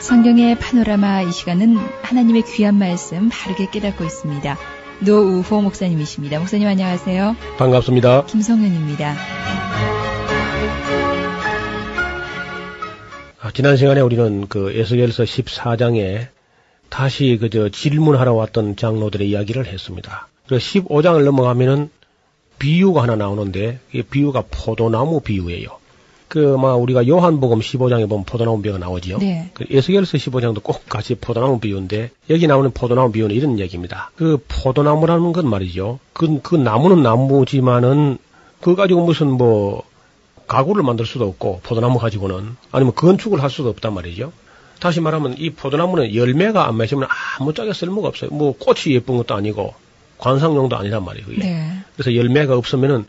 성경의 파노라마 이 시간은 하나님의 귀한 말씀 바르게 깨닫고 있습니다. 노우호 목사님이십니다. 목사님 안녕하세요. 반갑습니다. 김성현입니다. 아, 지난 시간에 우리는 그 에스겔서 14장에 다시 그저 질문하러 왔던 장로들의 이야기를 했습니다. 그 15장을 넘어가면은 비유가 하나 나오는데 이 비유가 포도나무 비유예요. 그막 우리가 요한복음 15장에 보면 포도나무 비유가 나오지요. 네. 그 에스겔서 15장도 꼭 같이 포도나무 비유인데 여기 나오는 포도나무 비유는 이런 얘기입니다. 그 포도나무라는 건 말이죠. 그, 그 나무는 나무지만은 그거 가지고 무슨 뭐 가구를 만들 수도 없고 포도나무 가지고는 아니면 건축을 할 수도 없단 말이죠. 다시 말하면 이 포도나무는 열매가 안 맺으면 아무짝에 쓸모가 없어요. 뭐 꽃이 예쁜 것도 아니고 관상용도 아니란 말이에요. 그게. 네. 그래서 열매가 없으면은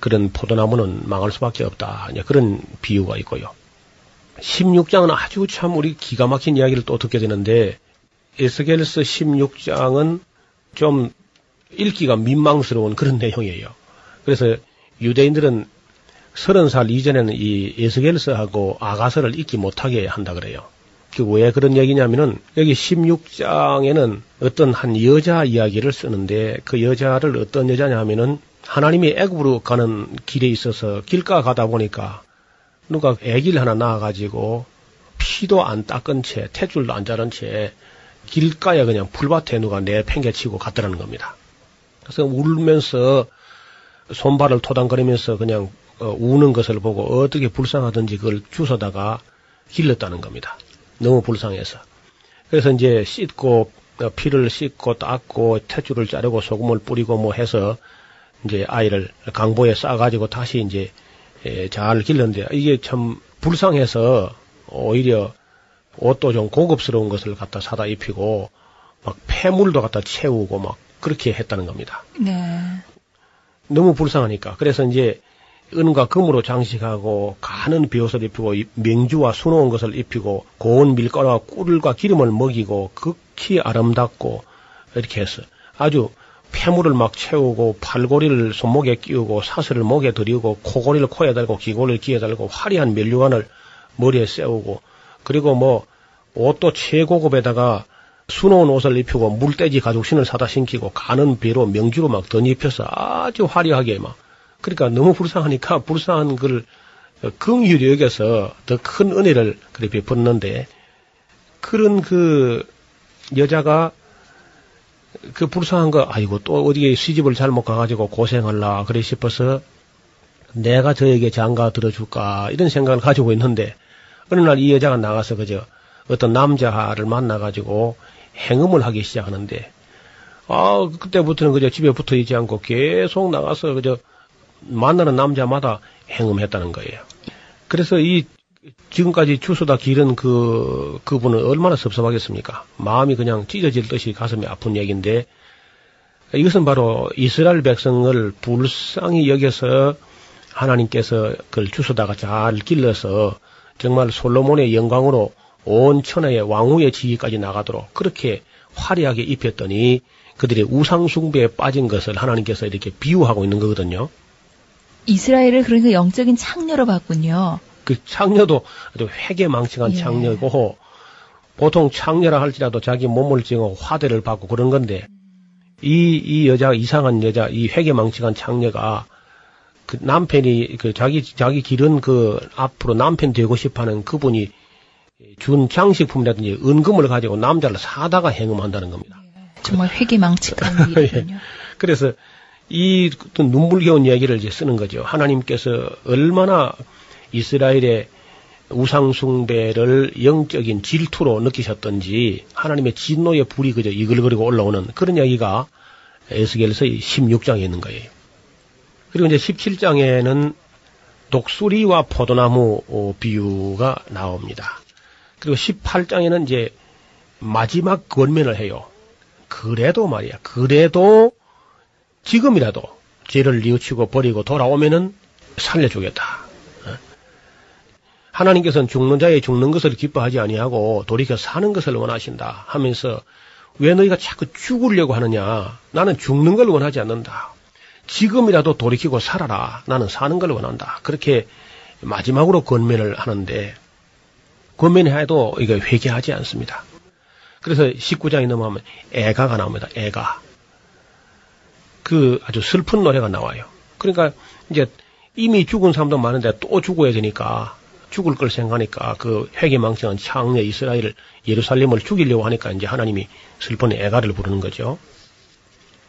그런 포도나무는 망할 수밖에 없다. 이제 그런 비유가 있고요. 16장은 아주 참 우리 기가 막힌 이야기를 또 듣게 되는데 에스겔서 16장은 좀 읽기가 민망스러운 그런 내용이에요. 그래서 유대인들은 서른 살 이전에는 이 에스겔서하고 아가서를 읽지 못하게 한다 그래요. 그왜 그런 얘기냐면은 여기 16장에는 어떤 한 여자 이야기를 쓰는데 그 여자를 어떤 여자냐면은 하나님이 애굽으로 가는 길에 있어서 길가 가다 보니까 누가 아기를 하나 낳아가지고 피도 안 닦은 채 탯줄도 안 자른 채 길가에 그냥 풀밭에 누가 내팽개치고 갔더라는 겁니다. 그래서 울면서 손발을 토당거리면서 그냥 어, 우는 것을 보고 어떻게 불쌍하든지 그걸 주워다가 길렀다는 겁니다. 너무 불쌍해서. 그래서 이제 씻고 어, 피를 씻고 닦고 탯줄을 자르고 소금을 뿌리고 뭐 해서 이제 아이를 강보에 싸가지고 다시 이제 에, 잘 길렀는데 이게 참 불쌍해서 오히려 옷도 좀 고급스러운 것을 갖다 사다 입히고 막 폐물도 갖다 채우고 막 그렇게 했다는 겁니다. 네. 너무 불쌍하니까. 그래서 이제 은과 금으로 장식하고 가는 비옷을 입히고 이- 명주와 수놓은 것을 입히고 고운 밀가루와 꿀과 기름을 먹이고 극히 아름답고 이렇게 해서 아주 폐물을 막 채우고 팔고리를 손목에 끼우고 사슬을 목에 들이고 코고리를 코에 달고 귀고리를 귀에 달고 화려한 면류관을 머리에 세우고 그리고 뭐 옷도 최고급에다가 수놓은 옷을 입히고 물돼지 가죽신을 사다 신기고 가는 배로 명주로 막 덧입혀서 아주 화려하게 막 그러니까 너무 불쌍하니까 불쌍한 걸 긍휼히 여겨서 더 큰 은혜를 그래 베풀었는데 그런 그 여자가 그 불쌍한 거 아이고 또 어디에 시집을 잘못 가가지고 고생할라 그래 싶어서 내가 저에게 장가 들어줄까 이런 생각을 가지고 있는데 어느 날 이 여자가 나가서 그저 어떤 남자를 만나가지고 행음을 하기 시작하는데 아 그때부터는 그저 집에 붙어 있지 않고 계속 나가서 그저 만나는 남자마다 행음했다는 거예요. 그래서 이 지금까지 주소다 기른 그 그분은 얼마나 섭섭하겠습니까? 마음이 그냥 찢어질 듯이 가슴이 아픈 얘기인데 이것은 바로 이스라엘 백성을 불쌍히 여겨서 하나님께서 그걸 주소다가 잘 길러서 정말 솔로몬의 영광으로 온 천하의 왕후의 지위까지 나가도록 그렇게 화려하게 입혔더니 그들의 우상숭배에 빠진 것을 하나님께서 이렇게 비유하고 있는 거거든요. 이스라엘을 그러니까 영적인 창녀로 봤군요. 그 창녀도 아주 회개망측한 예. 창녀고 보통 창녀라 할지라도 자기 몸을 징하고 화대를 받고 그런 건데 이, 이 여자 이상한 여자 이 회개망측한 창녀가 그 남편이 그 자기 자기 기른 그 앞으로 남편 되고 싶어 하는 그분이 준 장식품이라든지 은금을 가지고 남자를 사다가 행음한다는 겁니다. 정말 회개망측한 일이군요. 그래서 이 어떤 눈물겨운 이야기를 이제 쓰는 거죠. 하나님께서 얼마나 이스라엘의 우상숭배를 영적인 질투로 느끼셨던지 하나님의 진노의 불이 그저 이글거리고 올라오는 그런 이야기가 에스겔서 16장에 있는 거예요. 그리고 이제 17장에는 독수리와 포도나무 어, 비유가 나옵니다. 그리고 18장에는 이제 마지막 권면을 해요. 그래도 말이야. 그래도 지금이라도 죄를 뉘우치고 버리고 돌아오면은 살려주겠다. 하나님께서는 죽는 자의 죽는 것을 기뻐하지 아니하고 돌이켜 사는 것을 원하신다 하면서 왜 너희가 자꾸 죽으려고 하느냐? 나는 죽는 걸 원하지 않는다. 지금이라도 돌이키고 살아라. 나는 사는 걸 원한다. 그렇게 마지막으로 권면을 하는데 권면해도 이게 회개하지 않습니다. 그래서 19장에 넘어가면 애가가 나옵니다. 애가. 그 아주 슬픈 노래가 나와요. 그러니까 이제 이미 죽은 사람도 많은데 또 죽어야 되니까 죽을 걸 생각하니까 그 회개망청한 창녀 이스라엘을 예루살렘을 죽이려고 하니까 이제 하나님이 슬픈 애가를 부르는 거죠.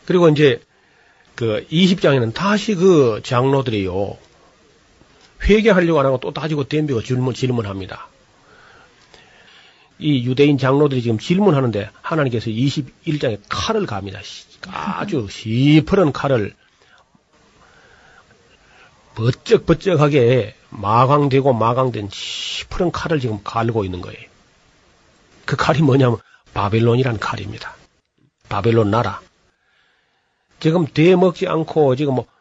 그리고 이제 그 20장에는 다시 그 장로들이요. 회개하려고 안 하고 또 따지고 덤비고 질문, 질문합니다. 이 유대인 장로들이 지금 질문하는데 하나님께서 21장에 칼을 갑니다. 아주 시퍼런 칼을 버쩍버쩍하게 마광되고 마광된 시퍼런 칼을 지금 갈고 있는 거예요. 그 칼이 뭐냐면 바벨론이란 칼입니다. 바벨론 나라. 지금 대먹지 않고 지금 뭐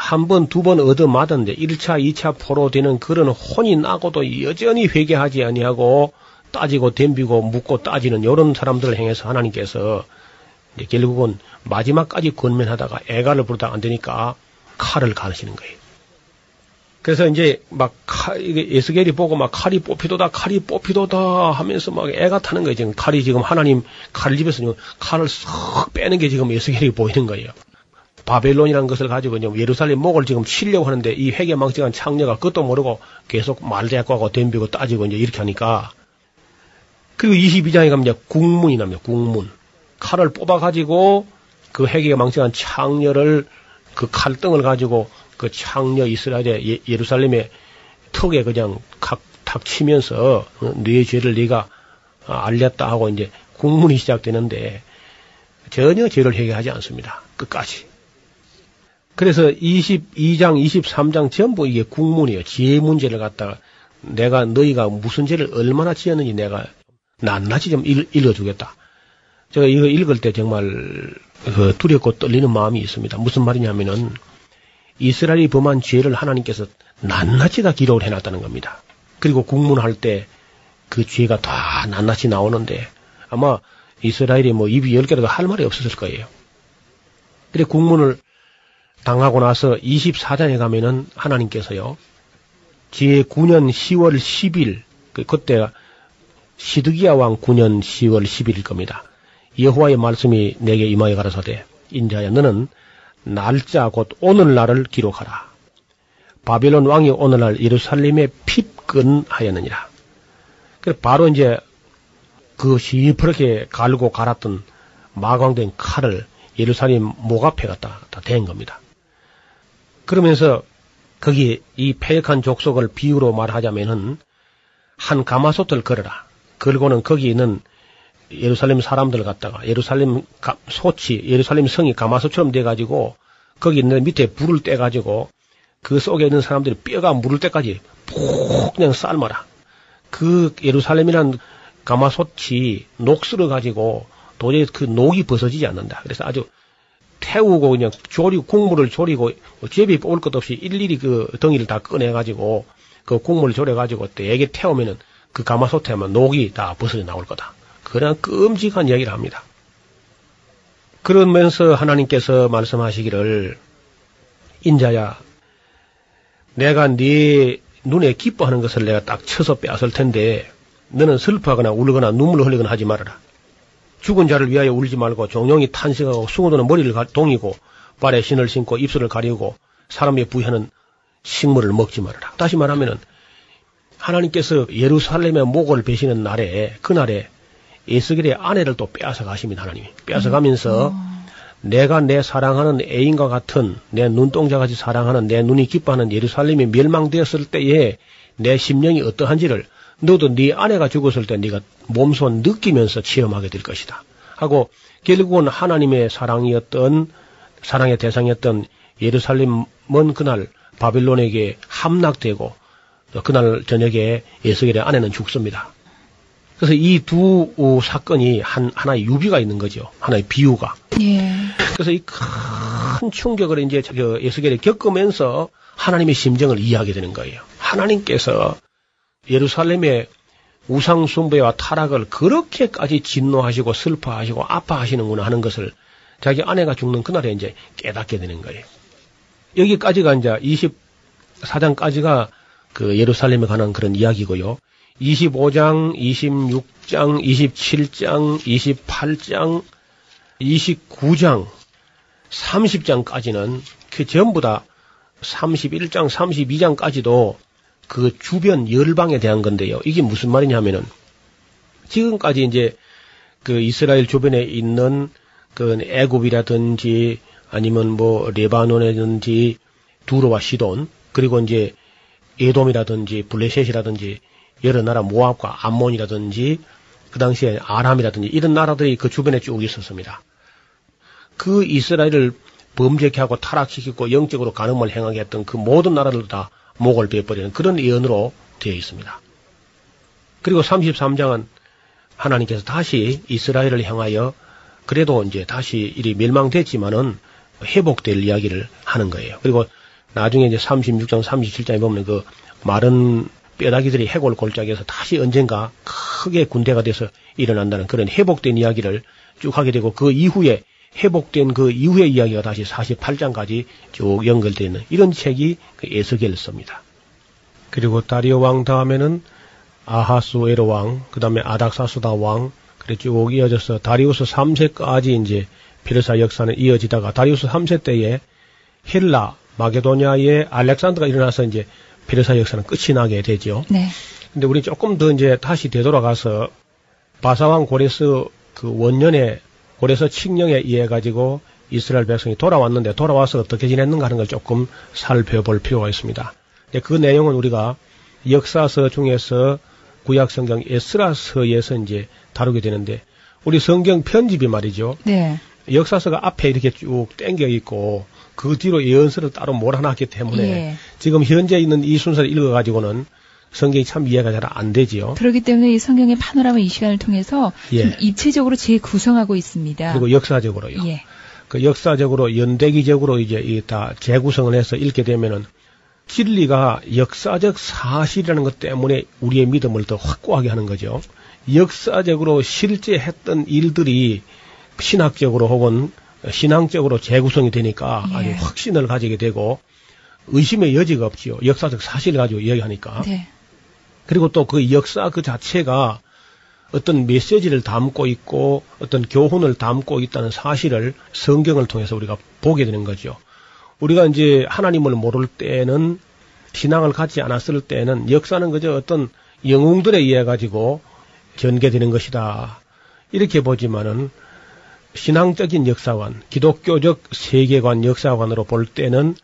한 번, 두 번 얻어맞았는데 1차, 2차 포로 되는 그런 혼이 나고도 여전히 회개하지 아니하고 따지고 덤비고 묻고 따지는 이런 사람들을 향해서 하나님께서 결국은 마지막까지 권면하다가 애가를 부르다 안 되니까 칼을 가르시는 거예요. 그래서 이제 막 칼, 에스겔이 보고 막 칼이 뽑히도다, 칼이 뽑히도다 하면서 막 애가 타는 거예요. 지금 칼이 지금 하나님 칼 집에서 칼을 싹 빼는 게 지금 에스겔이 보이는 거예요. 바벨론이라는 것을 가지고 예루살렘 목을 지금 치려고 하는데 이 회개망청한 창녀가 그것도 모르고 계속 말대꾸 하고 덤비고 따지고 이제 이렇게 하니까 그리고 22장에 가면 이제 국문이 납니다. 국문. 칼을 뽑아가지고 그 회개망청한 창녀를 그 칼등을 가지고 그 창녀 이스라엘의 예, 예루살렘의 턱에 그냥 탁, 탁 치면서 어, 네 죄를 네가 알렸다 하고 이제 국문이 시작되는데 전혀 죄를 회개하지 않습니다. 끝까지. 그래서 22장, 23장 전부 이게 국문이에요. 지혜 문제를 갖다가 내가 너희가 무슨 죄를 얼마나 지었는지 내가 낱낱이 좀 읽, 어주겠다 제가 이거 읽을 때 정말 그 두렵고 떨리는 마음이 있습니다. 무슨 말이냐면은 이스라엘이 범한 죄를 하나님께서 낱낱이 다 기록을 해놨다는 겁니다. 그리고 국문할 때 그 죄가 다 낱낱이 나오는데 아마 이스라엘이 뭐 입이 열 개라도 할 말이 없었을 거예요. 그래 국문을 당하고 나서 24장에 가면은 하나님께서요. 제 9년 10월 10일 그 그때가 시드기야 왕 9년 10월 10일일 겁니다. 여호와의 말씀이 내게 임하여 가라사대 인자야 너는 날짜 곧 오늘날을 기록하라. 바벨론 왕이 오늘날 예루살렘에 핍근하였느니라. 그 바로 이제 그 시퍼렇게 갈고 갈았던 마광된 칼을 예루살렘 목 앞에 갖다 댄 겁니다. 그러면서 거기 이 폐역한 족속을 비유로 말하자면은 한 가마솥을 걸어라. 걸고는 거기 있는 예루살렘 사람들 갖다가 예루살렘 소치 예루살렘 성이 가마솥처럼 돼가지고 거기 있는 밑에 불을 떼가지고 그 속에 있는 사람들이 뼈가 물을 때까지 푹 그냥 삶아라. 그 예루살렘이란 가마솥이 녹슬어 가지고 도저히 그 녹이 벗어지지 않는다. 그래서 아주 태우고 그냥 조리고 국물을 조리고 제비 뽑을 것 없이 일일이 그 덩이를 다 꺼내 가지고 그 국물을 졸여 가지고 대게 태우면은 그 가마솥에 하면 녹이 다 벗어져 나올 거다. 그런 끔찍한 이야기를 합니다. 그러면서 하나님께서 말씀하시기를 인자야 내가 네 눈에 기뻐하는 것을 내가 딱 쳐서 빼앗을 텐데 너는 슬퍼하거나 울거나 눈물을 흘리거나 하지 말아라. 죽은 자를 위하여 울지 말고 종용이 탄식하고 수고도는 머리를 동이고 발에 신을 신고 입술을 가리고 사람의 부여하는 식물을 먹지 말아라. 다시 말하면은 하나님께서 예루살렘의 목을 베시는 날에 그날에 에스겔의 아내를 또 빼앗아 가십니다. 하나님이 빼앗아 가면서 음. 내가 내 사랑하는 애인과 같은 내 눈동자같이 사랑하는 내 눈이 기뻐하는 예루살렘이 멸망되었을 때에 내 심령이 어떠한지를 너도 네 아내가 죽었을 때 네가 몸소 느끼면서 체험하게 될 것이다. 하고 결국은 하나님의 사랑이었던 사랑의 대상이었던 예루살렘은 그날 바빌론에게 함락되고 그날 저녁에 예수겔의 아내는 죽습니다. 그래서 이 두 사건이 한 하나의 유비가 있는 거죠. 하나의 비유가. 예. 그래서 이 큰 충격을 이제 예수겔이 겪으면서 하나님의 심정을 이해하게 되는 거예요. 하나님께서 예루살렘의 우상 숭배와 타락을 그렇게까지 진노하시고 슬퍼하시고 아파하시는구나 하는 것을 자기 아내가 죽는 그날에 이제 깨닫게 되는 거예요. 여기까지가 이제 24장까지가 그 예루살렘에 관한 그런 이야기고요. 25장, 26장, 27장, 28장, 29장, 30장까지는 그 전부 다 31장, 32장까지도 그 주변 열방에 대한 건데요. 이게 무슨 말이냐면은 지금까지 이제 그 이스라엘 주변에 있는 그 애굽이라든지 아니면 뭐 레바논이라든지 두로와 시돈 그리고 이제 에돔이라든지 블레셋이라든지 여러 나라 모압과 암몬이라든지 그 당시에 아람이라든지 이런 나라들이 그 주변에 쭉 있었습니다. 그 이스라엘을 범죄케 하고 타락시키고 영적으로 간음을 행하게 했던 그 모든 나라들도 다 목을 베버리는 그런 예언으로 되어 있습니다. 그리고 33장은 하나님께서 다시 이스라엘을 향하여 그래도 이제 다시 일이 멸망됐지만은 회복될 이야기를 하는 거예요. 그리고 나중에 이제 36장, 37장에 보면 그 마른 뼈다귀들이 해골 골짜기에서 다시 언젠가 크게 군대가 돼서 일어난다는 그런 회복된 이야기를 쭉 하게 되고 그 이후에 회복된 그 이후의 이야기가 다시 48장까지 쭉 연결되어 있는 이런 책이 그 에스겔서입니다. 그리고 다리오 왕 다음에는 아하수에로 왕, 그 다음에 아닥사수다 왕, 그래 쭉 이어져서 다리우스 3세까지 이제 페르사 역사는 이어지다가 다리우스 3세 때에 헬라, 마게도냐의 알렉산더가 일어나서 이제 페르사 역사는 끝이 나게 되죠. 네. 근데 우리 조금 더 이제 다시 되돌아가서 바사왕 고레스 그 원년에 고레서 칙령에 의해 가지고 이스라엘 백성이 돌아왔는데 돌아와서 어떻게 지냈는가 하는 걸 조금 살펴볼 필요가 있습니다. 그 내용은 우리가 역사서 중에서 구약 성경 에스라서에서 이제 다루게 되는데 우리 성경 편집이 말이죠. 네. 역사서가 앞에 이렇게 쭉 땡겨 있고 그 뒤로 예언서를 따로 몰아놨기 때문에 예. 지금 현재 있는 이 순서를 읽어가지고는 성경이 참 이해가 잘 안 되지요. 그렇기 때문에 이 성경의 파노라마 이 시간을 통해서 예. 좀 입체적으로 재구성하고 있습니다. 그리고 역사적으로요. 예. 그 역사적으로 연대기적으로 이제 이 다 재구성을 해서 읽게 되면은 진리가 역사적 사실이라는 것 때문에 우리의 믿음을 더 확고하게 하는 거죠. 역사적으로 실제 했던 일들이 신학적으로 혹은 신앙적으로 재구성이 되니까 예. 아주 확신을 가지게 되고 의심의 여지가 없지요. 역사적 사실을 가지고 이야기하니까. 네. 그리고 또 그 역사 그 자체가 어떤 메시지를 담고 있고 어떤 교훈을 담고 있다는 사실을 성경을 통해서 우리가 보게 되는 거죠. 우리가 이제 하나님을 모를 때는 신앙을 갖지 않았을 때는 역사는 그저 어떤 영웅들에 의해 가지고 전개되는 것이다. 이렇게 보지만은 신앙적인 역사관, 기독교적 세계관 역사관으로 볼 때는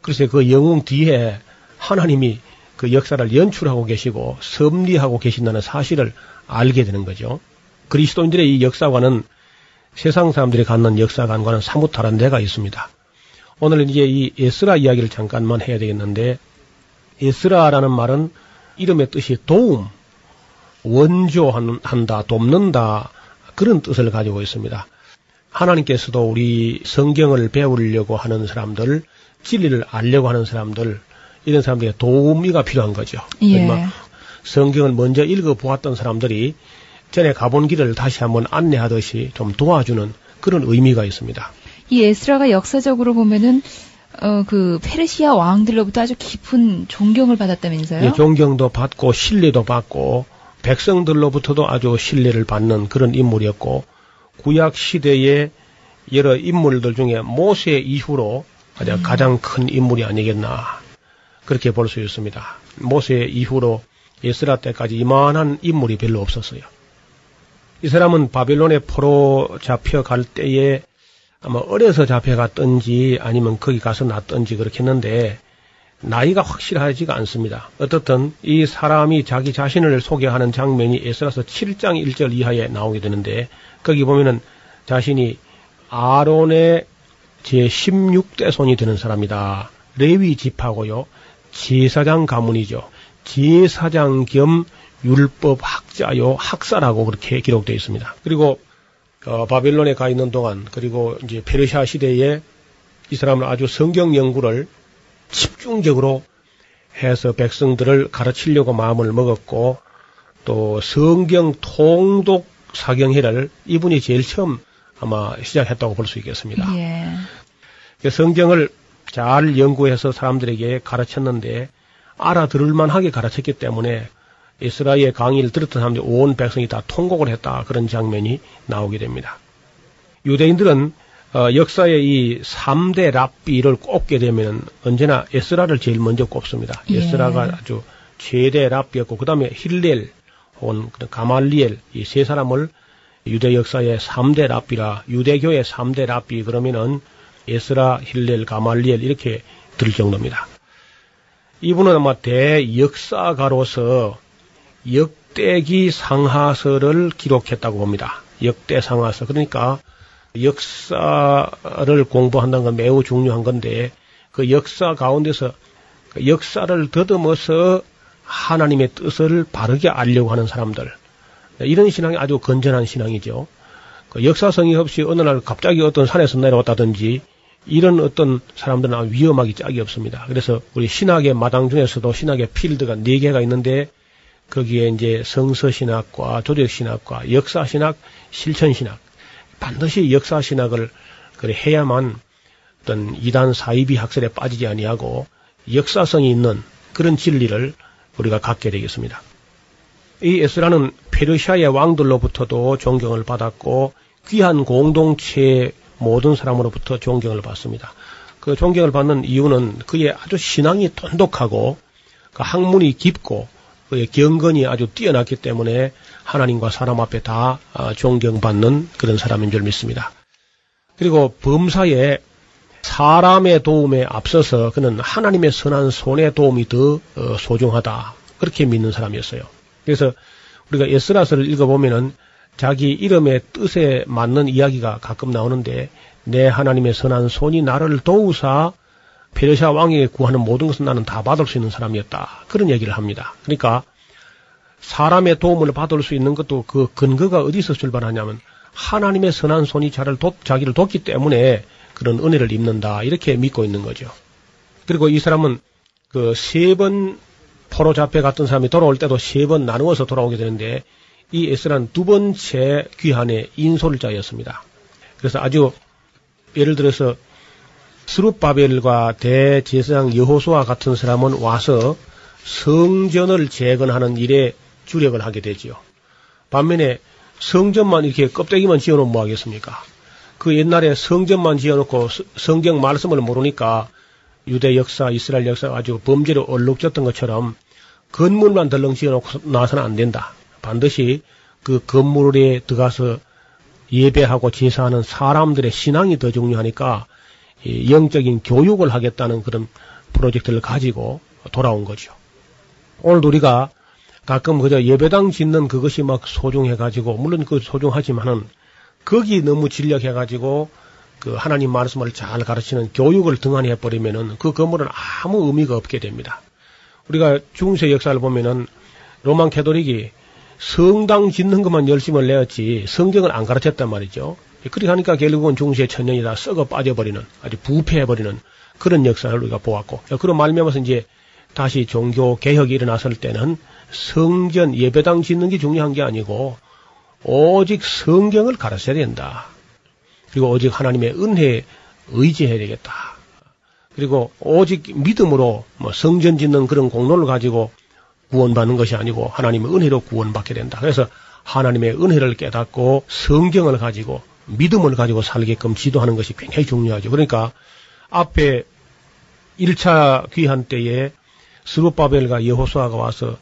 글쎄 그 영웅 뒤에 하나님이 그 역사를 연출하고 계시고 섭리하고 계신다는 사실을 알게 되는 거죠. 그리스도인들의 이 역사관은 세상 사람들이 갖는 역사관과는 사뭇 다른 데가 있습니다. 오늘 이제 이 에스라 이야기를 잠깐만 해야 되겠는데 에스라라는 말은 이름의 뜻이 도움, 원조한다, 돕는다 그런 뜻을 가지고 있습니다. 하나님께서도 우리 성경을 배우려고 하는 사람들, 진리를 알려고 하는 사람들, 이런 사람들의 도우미가 필요한 거죠. 예. 그러니까 성경을 먼저 읽어 보았던 사람들이 전에 가본 길을 다시 한번 안내하듯이 좀 도와주는 그런 의미가 있습니다. 이 에스라가 역사적으로 보면은 어 그 페르시아 왕들로부터 아주 깊은 존경을 받았다면서요? 예, 존경도 받고 신뢰도 받고 백성들로부터도 아주 신뢰를 받는 그런 인물이었고 구약 시대의 여러 인물들 중에 모세 이후로 가장, 가장 큰 인물이 아니겠나 그렇게 볼 수 있습니다. 모세 이후로 에스라 때까지 이만한 인물이 별로 없었어요. 이 사람은 바빌론의 포로 잡혀갈 때에 아마 어려서 잡혀갔던지 아니면 거기 가서 났던지 그렇게 했는데 나이가 확실하지가 않습니다. 어떻든 이 사람이 자기 자신을 소개하는 장면이 에스라서 7장 1절 이하에 나오게 되는데 거기 보면은 자신이 아론의 제 16대 손이 되는 사람이다. 레위 집하고요. 제사장 가문이죠. 제사장 겸 율법 학자요 학사라고 그렇게 기록되어 있습니다. 그리고 어, 바벨론에 가 있는 동안 그리고 이제 페르시아 시대에 이 사람은 아주 성경 연구를 집중적으로 해서 백성들을 가르치려고 마음을 먹었고 또 성경 통독 사경회를 이분이 제일 처음 아마 시작했다고 볼 수 있겠습니다. 예. 그 성경을 잘 연구해서 사람들에게 가르쳤는데 알아들을 만하게 가르쳤기 때문에 이스라엘 강의를 들었던 사람들이 온 백성이 다 통곡을 했다 그런 장면이 나오게 됩니다. 유대인들은 어, 역사의 이 3대 랍비를 꼽게 되면 언제나 에스라를 제일 먼저 꼽습니다. 예. 에스라가 아주 최대 랍비였고 그 다음에 힐렐 혹은 가말리엘 이 세 사람을 유대 역사의 3대 랍비라 유대교의 3대 랍비 그러면은 에스라, 힐렐, 가말리엘 이렇게 들 정도입니다. 이분은 아마 대역사가로서 역대기 상하서를 기록했다고 봅니다. 역대 상하서. 그러니까 역사를 공부한다는 건 매우 중요한 건데 그 역사 가운데서 그 역사를 더듬어서 하나님의 뜻을 바르게 알려고 하는 사람들 이런 신앙이 아주 건전한 신앙이죠. 그 역사성이 없이 어느 날 갑자기 어떤 산에서 내려왔다든지 이런 어떤 사람들은 위험하기 짝이 없습니다. 그래서 우리 신학의 마당 중에서도 신학의 필드가 네 개가 있는데 거기에 이제 성서신학과 조력신학과 역사신학, 실천신학 반드시 역사신학을 그래 해야만 어떤 이단 사이비 학설에 빠지지 아니하고 역사성이 있는 그런 진리를 우리가 갖게 되겠습니다. 이 에스라는 페르시아의 왕들로부터도 존경을 받았고 귀한 공동체의 모든 사람으로부터 존경을 받습니다. 그 존경을 받는 이유는 그의 아주 신앙이 돈독하고 그 학문이 깊고 그의 경건이 아주 뛰어났기 때문에 하나님과 사람 앞에 다 아, 존경받는 그런 사람인 줄 믿습니다. 그리고 범사에 사람의 도움에 앞서서 그는 하나님의 선한 손의 도움이 더 어, 소중하다. 그렇게 믿는 사람이었어요. 그래서 우리가 에스라서를 읽어보면은 자기 이름의 뜻에 맞는 이야기가 가끔 나오는데 내 하나님의 선한 손이 나를 도우사 페르시아 왕에게 구하는 모든 것은 나는 다 받을 수 있는 사람이었다. 그런 얘기를 합니다. 그러니까 사람의 도움을 받을 수 있는 것도 그 근거가 어디서 출발하냐면 하나님의 선한 손이 자를 도, 자기를 돕기 때문에 그런 은혜를 입는다. 이렇게 믿고 있는 거죠. 그리고 이 사람은 그 세 번 포로 잡혀 갔던 사람이 돌아올 때도 세 번 나누어서 돌아오게 되는데 이 에스라는 두 번째 귀한의 인솔자였습니다. 그래서 아주 예를 들어서 스룹바벨과 대제사장 여호수아 같은 사람은 와서 성전을 재건하는 일에 주력을 하게 되지요. 반면에 성전만 이렇게 껍데기만 지어놓으면 뭐 하겠습니까? 그 옛날에 성전만 지어놓고 성경 말씀을 모르니까 유대 역사, 이스라엘 역사 아주 범죄로 얼룩졌던 것처럼 건물만 덜렁 지어놓고 나서는 안 된다. 반드시 그 건물에 들어가서 예배하고 제사하는 사람들의 신앙이 더 중요하니까 영적인 교육을 하겠다는 그런 프로젝트를 가지고 돌아온 거죠. 오늘 우리가 가끔 그저 예배당 짓는 그것이 막 소중해가지고, 물론 그 소중하지만은, 거기 너무 진력해가지고, 그 하나님 말씀을 잘 가르치는 교육을 등한해 버리면은 그 건물은 아무 의미가 없게 됩니다. 우리가 중세 역사를 보면은 로만 캐도릭이 성당 짓는 것만 열심을 내었지 성경을 안 가르쳤단 말이죠. 그렇게 하니까 결국은 중세 천년이 다 썩어 빠져버리는 아주 부패해버리는 그런 역사를 우리가 보았고 그런 말미암아서 이제 다시 종교 개혁이 일어났을 때는 성전 예배당 짓는 게 중요한 게 아니고 오직 성경을 가르쳐야 된다. 그리고 오직 하나님의 은혜에 의지해야 되겠다. 그리고 오직 믿음으로 뭐 성전 짓는 그런 공로를 가지고 구원받는 것이 아니고 하나님의 은혜로 구원받게 된다. 그래서 하나님의 은혜를 깨닫고 성경을 가지고 믿음을 가지고 살게끔 지도하는 것이 굉장히 중요하죠. 그러니까 앞에 1차 귀한 때에 스루바벨과 여호수아가 와서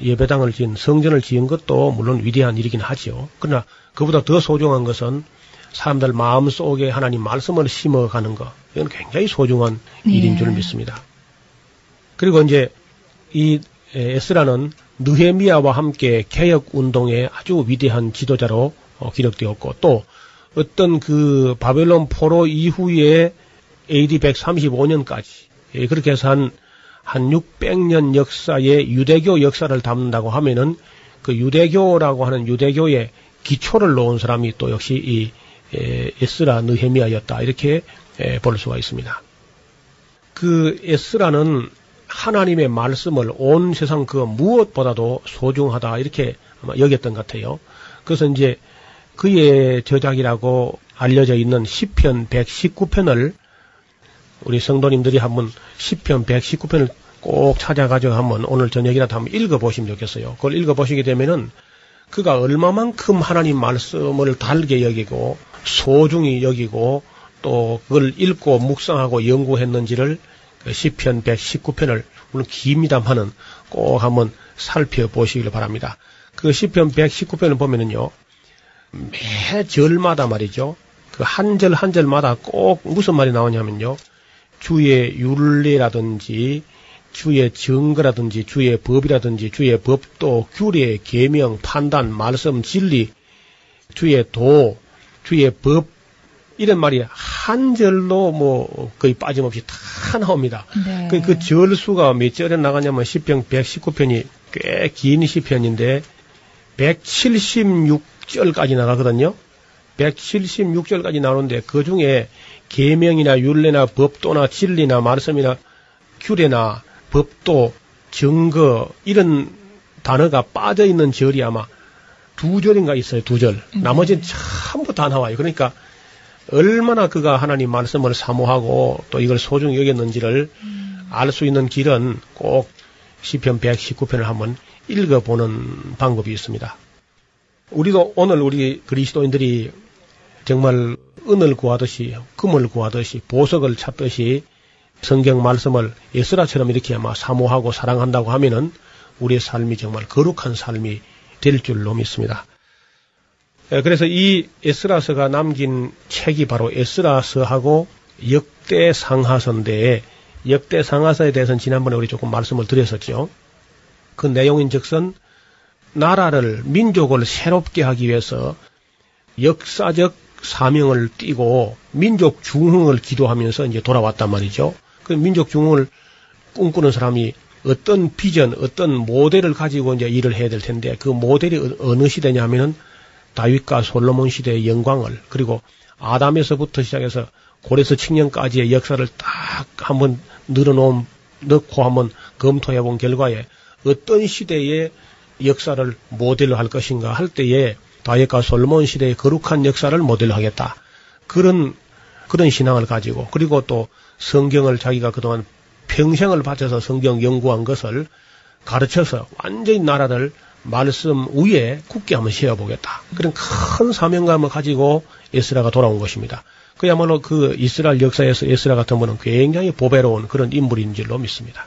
예배당을 지은 성전을 지은 것도 물론 위대한 일이긴 하지요. 그러나 그보다 더 소중한 것은 사람들 마음 속에 하나님 말씀을 심어가는 것. 이건 굉장히 소중한 네. 일인 줄 믿습니다. 그리고 이제 이 에스라는 느헤미야와 함께 개혁 운동의 아주 위대한 지도자로 어, 기록되었고 또 어떤 그 바벨론 포로 이후에 AD 135년까지 예, 그렇게 해서 한, 한 600년 역사의 유대교 역사를 담는다고 하면은 그 유대교라고 하는 유대교의 기초를 놓은 사람이 또 역시 이 에, 에스라 느헤미야였다 이렇게 에, 볼 수가 있습니다. 그 에스라는 하나님의 말씀을 온 세상 그 무엇보다도 소중하다 이렇게 아마 여겼던 것 같아요. 그래서 이제 그의 저작이라고 알려져 있는 시편 119편을 우리 성도님들이 한번 시편 119편을 꼭 찾아가지고 한번 오늘 저녁이라도 한번 읽어보시면 좋겠어요. 그걸 읽어보시게 되면은 그가 얼마만큼 하나님 말씀을 달게 여기고 소중히 여기고 또 그걸 읽고 묵상하고 연구했는지를 그 시편 119편을 물론 깁니다만은 꼭 한번 살펴보시길 바랍니다. 그 시편 119편을 보면은요 매 절마다 말이죠 그 한 절 한 절마다 꼭 무슨 말이 나오냐면요 주의 윤례라든지 주의 증거라든지 주의 법이라든지 주의 법도 규례 계명 판단 말씀 진리 주의 도 주의 법 이런 말이 한 절로 뭐 거의 빠짐없이 다 나옵니다. 네. 그, 그 절수가 몇 절에 나가냐면 시편 119편이 꽤 긴 시편인데 176절까지 나가거든요. 176절까지 나오는데 그 중에 계명이나 율례나 법도나 진리나 말씀이나 규례나 법도 증거 이런 단어가 빠져 있는 절이 아마 두 절인가 있어요. 두 절. 음. 나머지는 전부 다 나와요. 그러니까 얼마나 그가 하나님 말씀을 사모하고 또 이걸 소중히 여겼는지를 음. 알수 있는 길은 꼭 시편 119편을 한번 읽어보는 방법이 있습니다. 우리도 오늘 우리 그리스도인들이 정말 은을 구하듯이 금을 구하듯이 보석을 찾듯이 성경 말씀을 예스라처럼 이렇게 아마 사모하고 사랑한다고 하면은 우리의 삶이 정말 거룩한 삶이 될 줄로 믿습니다. 예, 그래서 이 에스라서가 남긴 책이 바로 에스라서하고 역대 상하서인데 역대 상하서에 대해서는 지난번에 우리 조금 말씀을 드렸었죠. 그 내용인 즉선 나라를 민족을 새롭게 하기 위해서 역사적 사명을 띠고 민족 중흥을 기도하면서 이제 돌아왔단 말이죠. 그 민족 중흥을 꿈꾸는 사람이 어떤 비전, 어떤 모델을 가지고 이제 일을 해야 될 텐데 그 모델이 어느 시대냐면은 다윗과 솔로몬 시대의 영광을 그리고 아담에서부터 시작해서 고레스 칙년까지의 역사를 딱 한번 늘어놓은 넣고 한번 검토해 본 결과에 어떤 시대의 역사를 모델로 할 것인가 할 때에 다윗과 솔로몬 시대의 거룩한 역사를 모델로 하겠다. 그런 그런 신앙을 가지고 그리고 또 성경을 자기가 그동안 평생을 바쳐서 성경 연구한 것을 가르쳐서 완전히 나라를 말씀 위에 굳게 한번 세워보겠다. 그런 큰 사명감을 가지고 에스라가 돌아온 것입니다. 그야말로 그 이스라엘 역사에서 에스라 같은 분은 굉장히 보배로운 그런 인물인 줄로 믿습니다.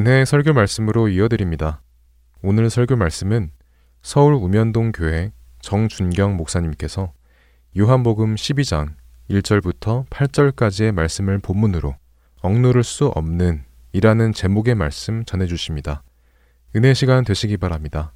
은혜의 설교 말씀으로 이어드립니다. 오늘 설교 말씀은 서울 우면동 교회 정준경 목사님께서 요한복음 12장 1절부터 8절까지의 말씀을 본문으로 억누를 수 없는 이라는 제목의 말씀 전해 주십니다. 은혜 시간 되시기 바랍니다.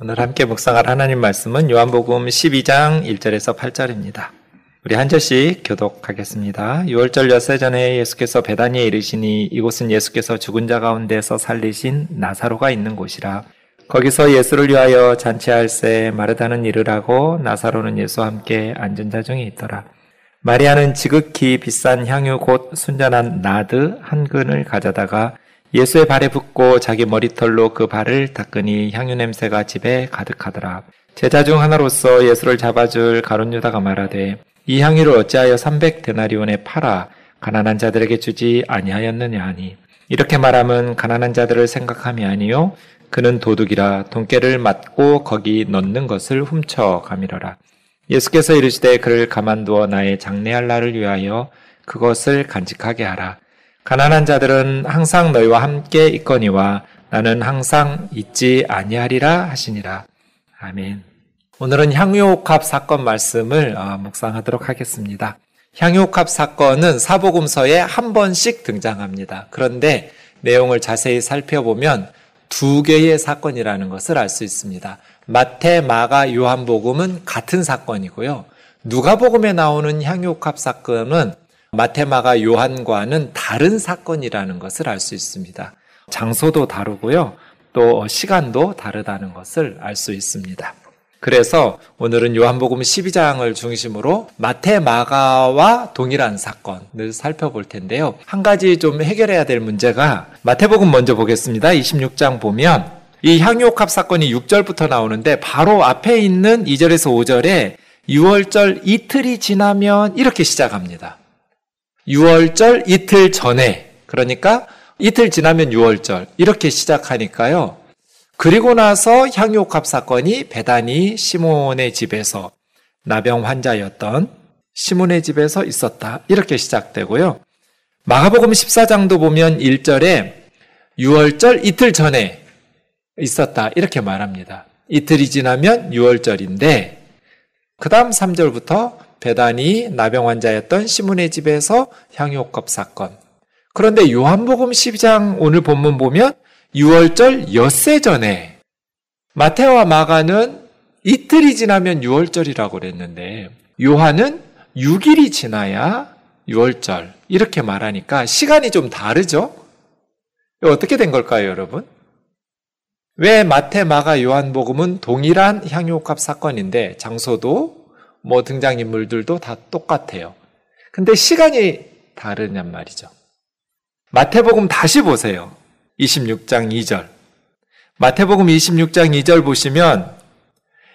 오늘 함께 묵상할 하나님 말씀은 요한복음 12장 1절에서 8절입니다. 우리 한 절씩 교독하겠습니다. 6월절 엿새 전에 예수께서 베다니에 이르시니 이곳은 예수께서 죽은 자 가운데서 살리신 나사로가 있는 곳이라. 거기서 예수를 위하여 잔치할 새 마르다는 이르라고 나사로는 예수와 함께 앉은 자 중에 있더라. 마리아는 지극히 비싼 향유 곧 순전한 나드 한 근을 가져다가 예수의 발에 붓고 자기 머리털로 그 발을 닦으니 향유 냄새가 집에 가득하더라. 제자 중 하나로서 예수를 잡아줄 가론 유다가 말하되 이 향유를 어찌하여 300데나리온에 팔아 가난한 자들에게 주지 아니하였느냐 하니? 이렇게 말하면 가난한 자들을 생각함이 아니요 그는 도둑이라 돈깨를 맞고 거기 넣는 것을 훔쳐 가미러라. 예수께서 이르시되 그를 가만두어 나의 장례할 날을 위하여 그것을 간직하게 하라. 가난한 자들은 항상 너희와 함께 있거니와 나는 항상 있지 아니하리라 하시니라. 아멘. 오늘은 향유옥합 사건 말씀을 어, 묵상하도록 하겠습니다. 향유옥합 사건은 사복음서에 한 번씩 등장합니다. 그런데 내용을 자세히 살펴보면 두 개의 사건이라는 것을 알 수 있습니다. 마태, 마가, 요한복음은 같은 사건이고요. 누가복음에 나오는 향유옥합 사건은 마태, 마가, 요한과는 다른 사건이라는 것을 알 수 있습니다. 장소도 다르고요. 또 시간도 다르다는 것을 알 수 있습니다. 그래서 오늘은 요한복음 12장을 중심으로 마태 마가와 동일한 사건을 살펴볼 텐데요. 한 가지 좀 해결해야 될 문제가 마태복음 먼저 보겠습니다. 26장 보면 이 향유옥합 사건이 6절부터 나오는데 바로 앞에 있는 2절에서 5절에 6월절 이틀이 지나면 이렇게 시작합니다. 6월절 이틀 전에 그러니까 이틀 지나면 6월절 이렇게 시작하니까요. 그리고 나서 향유옥합 사건이 베다니 시몬의 집에서 나병 환자였던 시몬의 집에서 있었다. 이렇게 시작되고요. 마가복음 14장도 보면 1절에 6월절 이틀 전에 있었다. 이렇게 말합니다. 이틀이 지나면 6월절인데 그 다음 3절부터 베다니 나병 환자였던 시몬의 집에서 향유옥합 사건. 그런데 요한복음 12장 오늘 본문 보면 6월절 엿새 전에 마테와 마가는 이틀이 지나면 6월절이라고 그랬는데 요한은 6일이 지나야 6월절 이렇게 말하니까 시간이 좀 다르죠? 어떻게 된 걸까요, 여러분? 왜 마태, 마가, 요한복음은 동일한 향유옥합 사건인데 장소도 뭐 등장인물들도 다 똑같아요. 근데 시간이 다르냔 말이죠. 마태복음 다시 보세요. 26장 2절. 마태복음 26장 2절 보시면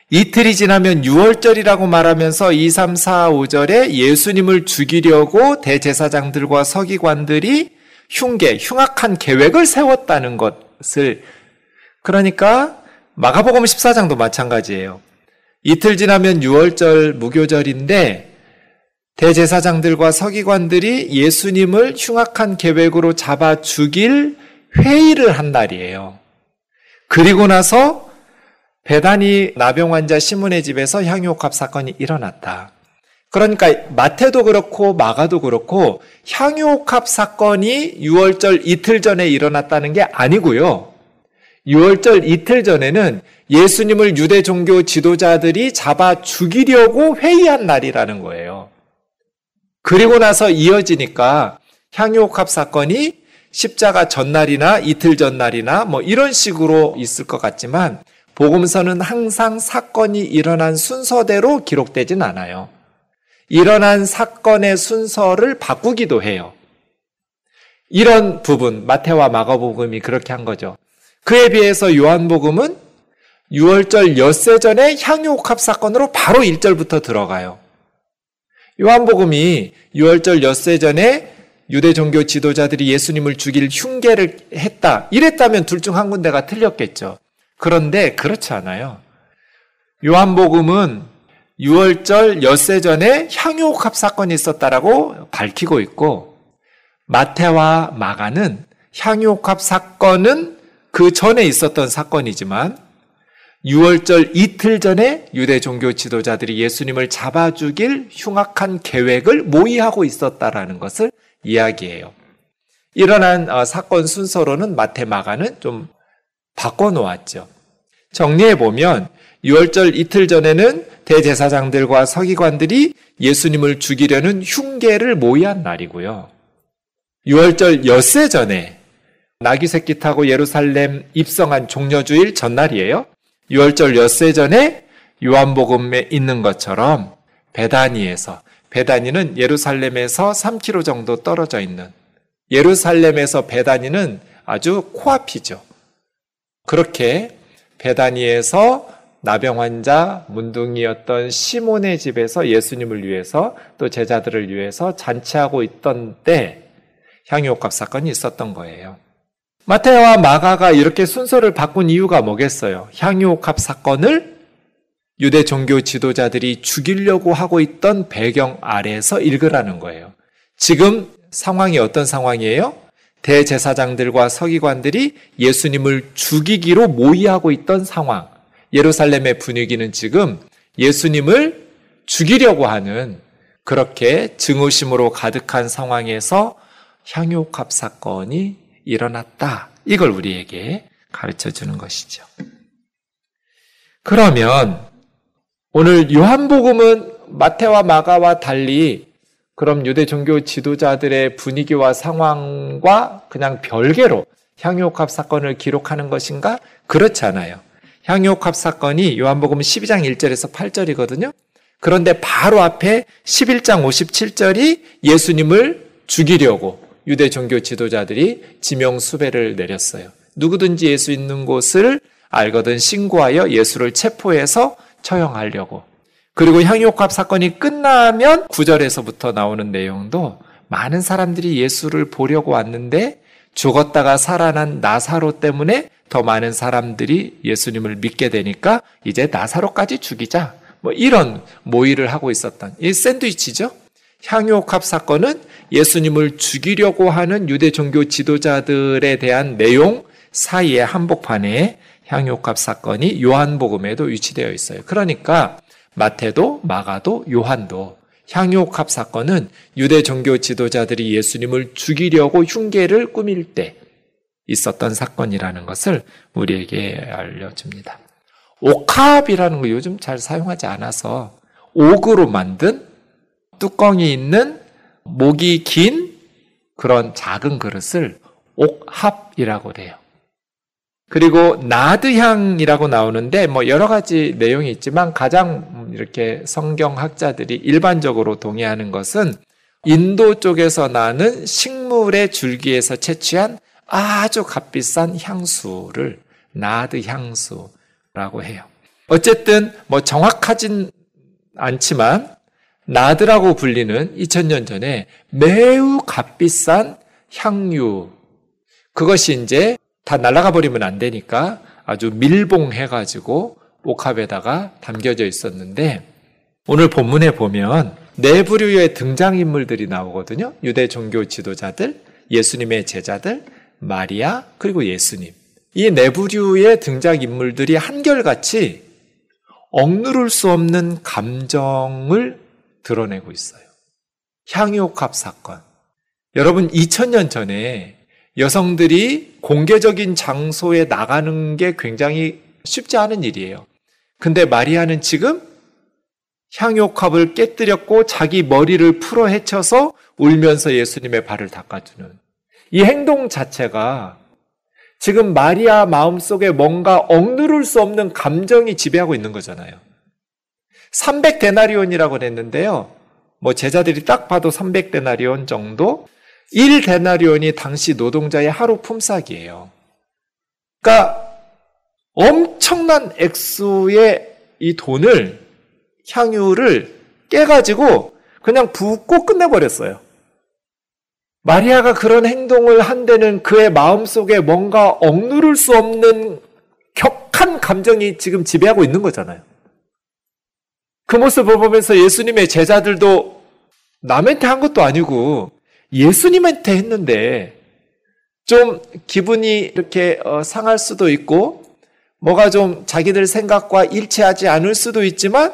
이틀이 지나면 6월절이라고 말하면서 2, 3, 4, 5절에 예수님을 죽이려고 대제사장들과 서기관들이 흉계, 흉악한 계획을 세웠다는 것을 그러니까 마가복음 14장도 마찬가지예요. 이틀 지나면 6월절 무교절인데 대제사장들과 서기관들이 예수님을 흉악한 계획으로 잡아 죽일 회의를 한 날이에요. 그리고 나서 배단이 나병 환자 시몬의 집에서 향유옥합 사건이 일어났다. 그러니까 마태도 그렇고 마가도 그렇고 향유옥합 사건이 6월절 이틀 전에 일어났다는 게 아니고요. 6월절 이틀 전에는 예수님을 유대 종교 지도자들이 잡아 죽이려고 회의한 날이라는 거예요. 그리고 나서 이어지니까 향유옥합 사건이 십자가 전날이나 이틀 전날이나 뭐 이런 식으로 있을 것 같지만 복음서는 항상 사건이 일어난 순서대로 기록되진 않아요. 일어난 사건의 순서를 바꾸기도 해요. 이런 부분, 마태와 마가복음이 그렇게 한 거죠. 그에 비해서 요한복음은 6월절 엿새 전에 향유옥합 사건으로 바로 1절부터 들어가요. 요한복음이 6월절 엿새 전에 유대 종교 지도자들이 예수님을 죽일 흉계를 했다. 이랬다면 둘 중 한 군데가 틀렸겠죠. 그런데 그렇지 않아요. 요한복음은 6월절 엿새 전에 향유옥합 사건이 있었다라고 밝히고 있고 마태와 마가는 향유옥합 사건은 그 전에 있었던 사건이지만 6월절 이틀 전에 유대 종교 지도자들이 예수님을 잡아 죽일 흉악한 계획을 모의하고 있었다라는 것을 이야기해요. 일어난 어, 사건 순서로는 마태 마가는 좀 바꿔 놓았죠. 정리해 보면 6월절 이틀 전에는 대제사장들과 서기관들이 예수님을 죽이려는 흉계를 모의한 날이고요. 6월절 엿새 전에 나귀 새끼 타고 예루살렘 입성한 종려주일 전날이에요. 6월절 엿새 전에 요한복음에 있는 것처럼 베다니에서 베다니는 예루살렘에서 3km 정도 떨어져 있는 예루살렘에서 베다니는 아주 코앞이죠. 그렇게 베다니에서 나병 환자 문둥이였던 시몬의 집에서 예수님을 위해서 또 제자들을 위해서 잔치하고 있던 때 향유옥합 사건이 있었던 거예요. 마태와 마가가 이렇게 순서를 바꾼 이유가 뭐겠어요? 향유옥합 사건을 유대 종교 지도자들이 죽이려고 하고 있던 배경 아래에서 읽으라는 거예요. 지금 상황이 어떤 상황이에요? 대제사장들과 서기관들이 예수님을 죽이기로 모의하고 있던 상황. 예루살렘의 분위기는 지금 예수님을 죽이려고 하는 그렇게 증오심으로 가득한 상황에서 향유갑 사건이 일어났다. 이걸 우리에게 가르쳐 주는 것이죠. 그러면 오늘 요한복음은 마태와 마가와 달리 그럼 유대 종교 지도자들의 분위기와 상황과 그냥 별개로 향유갑 사건을 기록하는 것인가? 그렇지 않아요. 향유옥합 사건이 요한복음 12장 1절에서 8절이거든요. 그런데 바로 앞에 11장 57절이 예수님을 죽이려고 유대 종교 지도자들이 지명 수배를 내렸어요. 누구든지 예수 있는 곳을 알거든 신고하여 예수를 체포해서 처형하려고. 그리고 향유옥합 사건이 끝나면 9절에서부터 나오는 내용도 많은 사람들이 예수를 보려고 왔는데 죽었다가 살아난 나사로 때문에 더 많은 사람들이 예수님을 믿게 되니까 이제 나사로까지 죽이자. 뭐 이런 모의를 하고 있었던 이 샌드위치죠. 향유옥합 사건은 예수님을 죽이려고 하는 유대 종교 지도자들에 대한 내용 사이의 한복판에 향유옥합 사건이 요한복음에도 위치되어 있어요. 그러니까 마태도 마가도 요한도 향유옥합 사건은 유대 종교 지도자들이 예수님을 죽이려고 흉계를 꾸밀 때 있었던 사건이라는 것을 우리에게 알려줍니다. 옥합이라는 거 요즘 잘 사용하지 않아서 옥으로 만든 뚜껑이 있는 목이 긴 그런 작은 그릇을 옥합이라고 해요. 그리고 나드향이라고 나오는데 뭐 여러 가지 내용이 있지만 가장 이렇게 성경학자들이 일반적으로 동의하는 것은 인도 쪽에서 나는 식물의 줄기에서 채취한 아주 값비싼 향수를 나드 향수라고 해요. 어쨌든 뭐 정확하진 않지만 나드라고 불리는 2000년 전에 매우 값비싼 향유 그것이 이제 다 날아가 버리면 안 되니까 아주 밀봉해 가지고 옥합에다가 담겨져 있었는데 오늘 본문에 보면 네 부류의 등장인물들이 나오거든요. 유대 종교 지도자들, 예수님의 제자들, 마리아, 그리고 예수님. 이 네 부류의 등장인물들이 한결같이 억누를 수 없는 감정을 드러내고 있어요. 향유옥합 사건. 여러분, 2000년 전에 여성들이 공개적인 장소에 나가는 게 굉장히 쉽지 않은 일이에요. 근데 마리아는 지금 향유옥합을 깨뜨렸고 자기 머리를 풀어 헤쳐서 울면서 예수님의 발을 닦아주는 이 행동 자체가 지금 마리아 마음속에 뭔가 억누를 수 없는 감정이 지배하고 있는 거잖아요. 300데나리온이라고 했는데요. 뭐 제자들이 딱 봐도 300데나리온 정도 1데나리온이 당시 노동자의 하루 품삯이에요. 그러니까 엄청난 액수의 이 돈을 향유를 깨가지고 그냥 붓고 끝내버렸어요. 마리아가 그런 행동을 한 데는 그의 마음속에 뭔가 억누를 수 없는 격한 감정이 지금 지배하고 있는 거잖아요. 그 모습을 보면서 예수님의 제자들도 남한테 한 것도 아니고 예수님한테 했는데 좀 기분이 이렇게 어, 상할 수도 있고 뭐가 좀 자기들 생각과 일치하지 않을 수도 있지만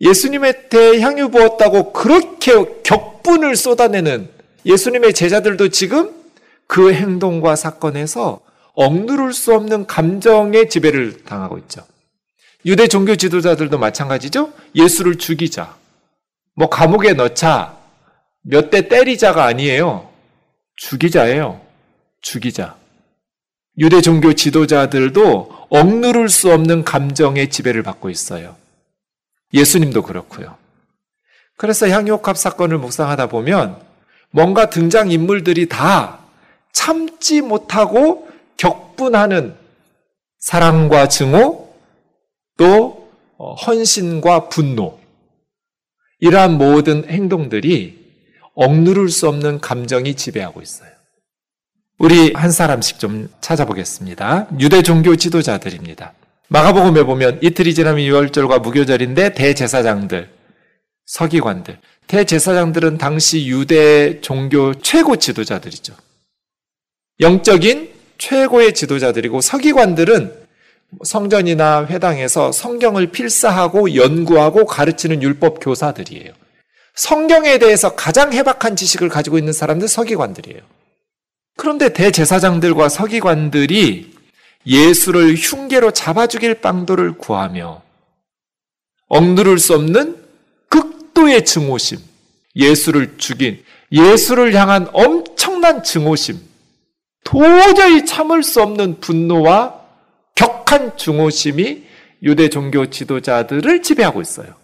예수님한테 향유 부었다고 그렇게 격분을 쏟아내는 예수님의 제자들도 지금 그 행동과 사건에서 억누를 수 없는 감정의 지배를 당하고 있죠. 유대 종교 지도자들도 마찬가지죠. 예수를 죽이자. 뭐 감옥에 넣자. 몇 대 때리자가 아니에요. 죽이자예요. 죽이자. 유대 종교 지도자들도 억누를 수 없는 감정의 지배를 받고 있어요. 예수님도 그렇고요. 그래서 향유옥합 사건을 묵상하다 보면 뭔가 등장 인물들이 다 참지 못하고 격분하는 사랑과 증오 또 어, 헌신과 분노 이러한 모든 행동들이 억누를 수 없는 감정이 지배하고 있어요. 우리 한 사람씩 좀 찾아보겠습니다. 유대 종교 지도자들입니다. 마가복음에 보면 이틀이 지나면 유월절과 무교절인데 대제사장들, 서기관들, 대제사장들은 당시 유대 종교 최고 지도자들이죠. 영적인 최고의 지도자들이고 서기관들은 성전이나 회당에서 성경을 필사하고 연구하고 가르치는 율법 교사들이에요. 성경에 대해서 가장 해박한 지식을 가지고 있는 사람들 서기관들이에요. 그런데 대제사장들과 서기관들이 예수를 흉계로 잡아 죽일 방도를 구하며 억누를 수 없는 극도의 증오심, 예수를 죽인 예수를 향한 엄청난 증오심, 도저히 참을 수 없는 분노와 격한 증오심이 유대 종교 지도자들을 지배하고 있어요.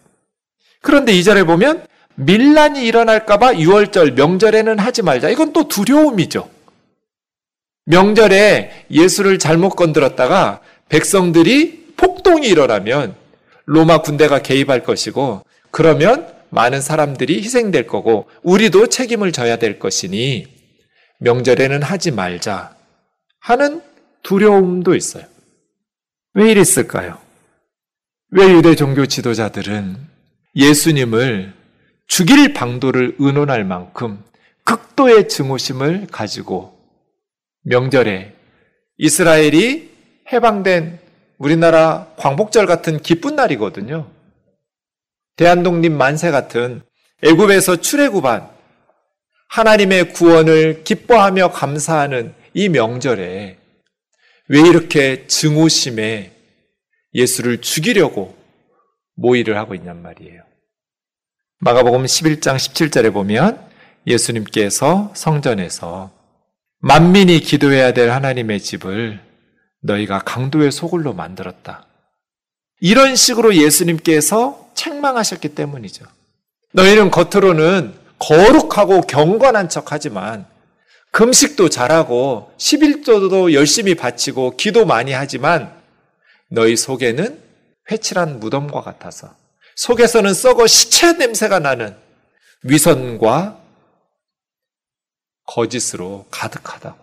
그런데 이 절에 보면 밀란이 일어날까봐 6월절 명절에는 하지 말자. 이건 또 두려움이죠. 명절에 예수를 잘못 건드렸다가 백성들이 폭동이 일어나면 로마 군대가 개입할 것이고 그러면 많은 사람들이 희생될 거고 우리도 책임을 져야 될 것이니 명절에는 하지 말자 하는 두려움도 있어요. 왜 이랬을까요? 왜 유대 종교 지도자들은 예수님을 죽일 방도를 의논할 만큼 극도의 증오심을 가지고 명절에 이스라엘이 해방된 우리나라 광복절 같은 기쁜 날이거든요. 대한독립 만세 같은 애굽에서 출애굽한 하나님의 구원을 기뻐하며 감사하는 이 명절에 왜 이렇게 증오심에 예수를 죽이려고 모의를 하고 있냔 말이에요. 마가복음 11장 17절에 보면 예수님께서 성전에서 만민이 기도해야 될 하나님의 집을 너희가 강도의 소굴로 만들었다. 이런 식으로 예수님께서 책망하셨기 때문이죠. 너희는 겉으로는 거룩하고 경건한 척 하지만 금식도 잘하고 11조도 열심히 바치고 기도 많이 하지만 너희 속에는 회칠한 무덤과 같아서 속에서는 썩어 시체 냄새가 나는 위선과 거짓으로 가득하다고.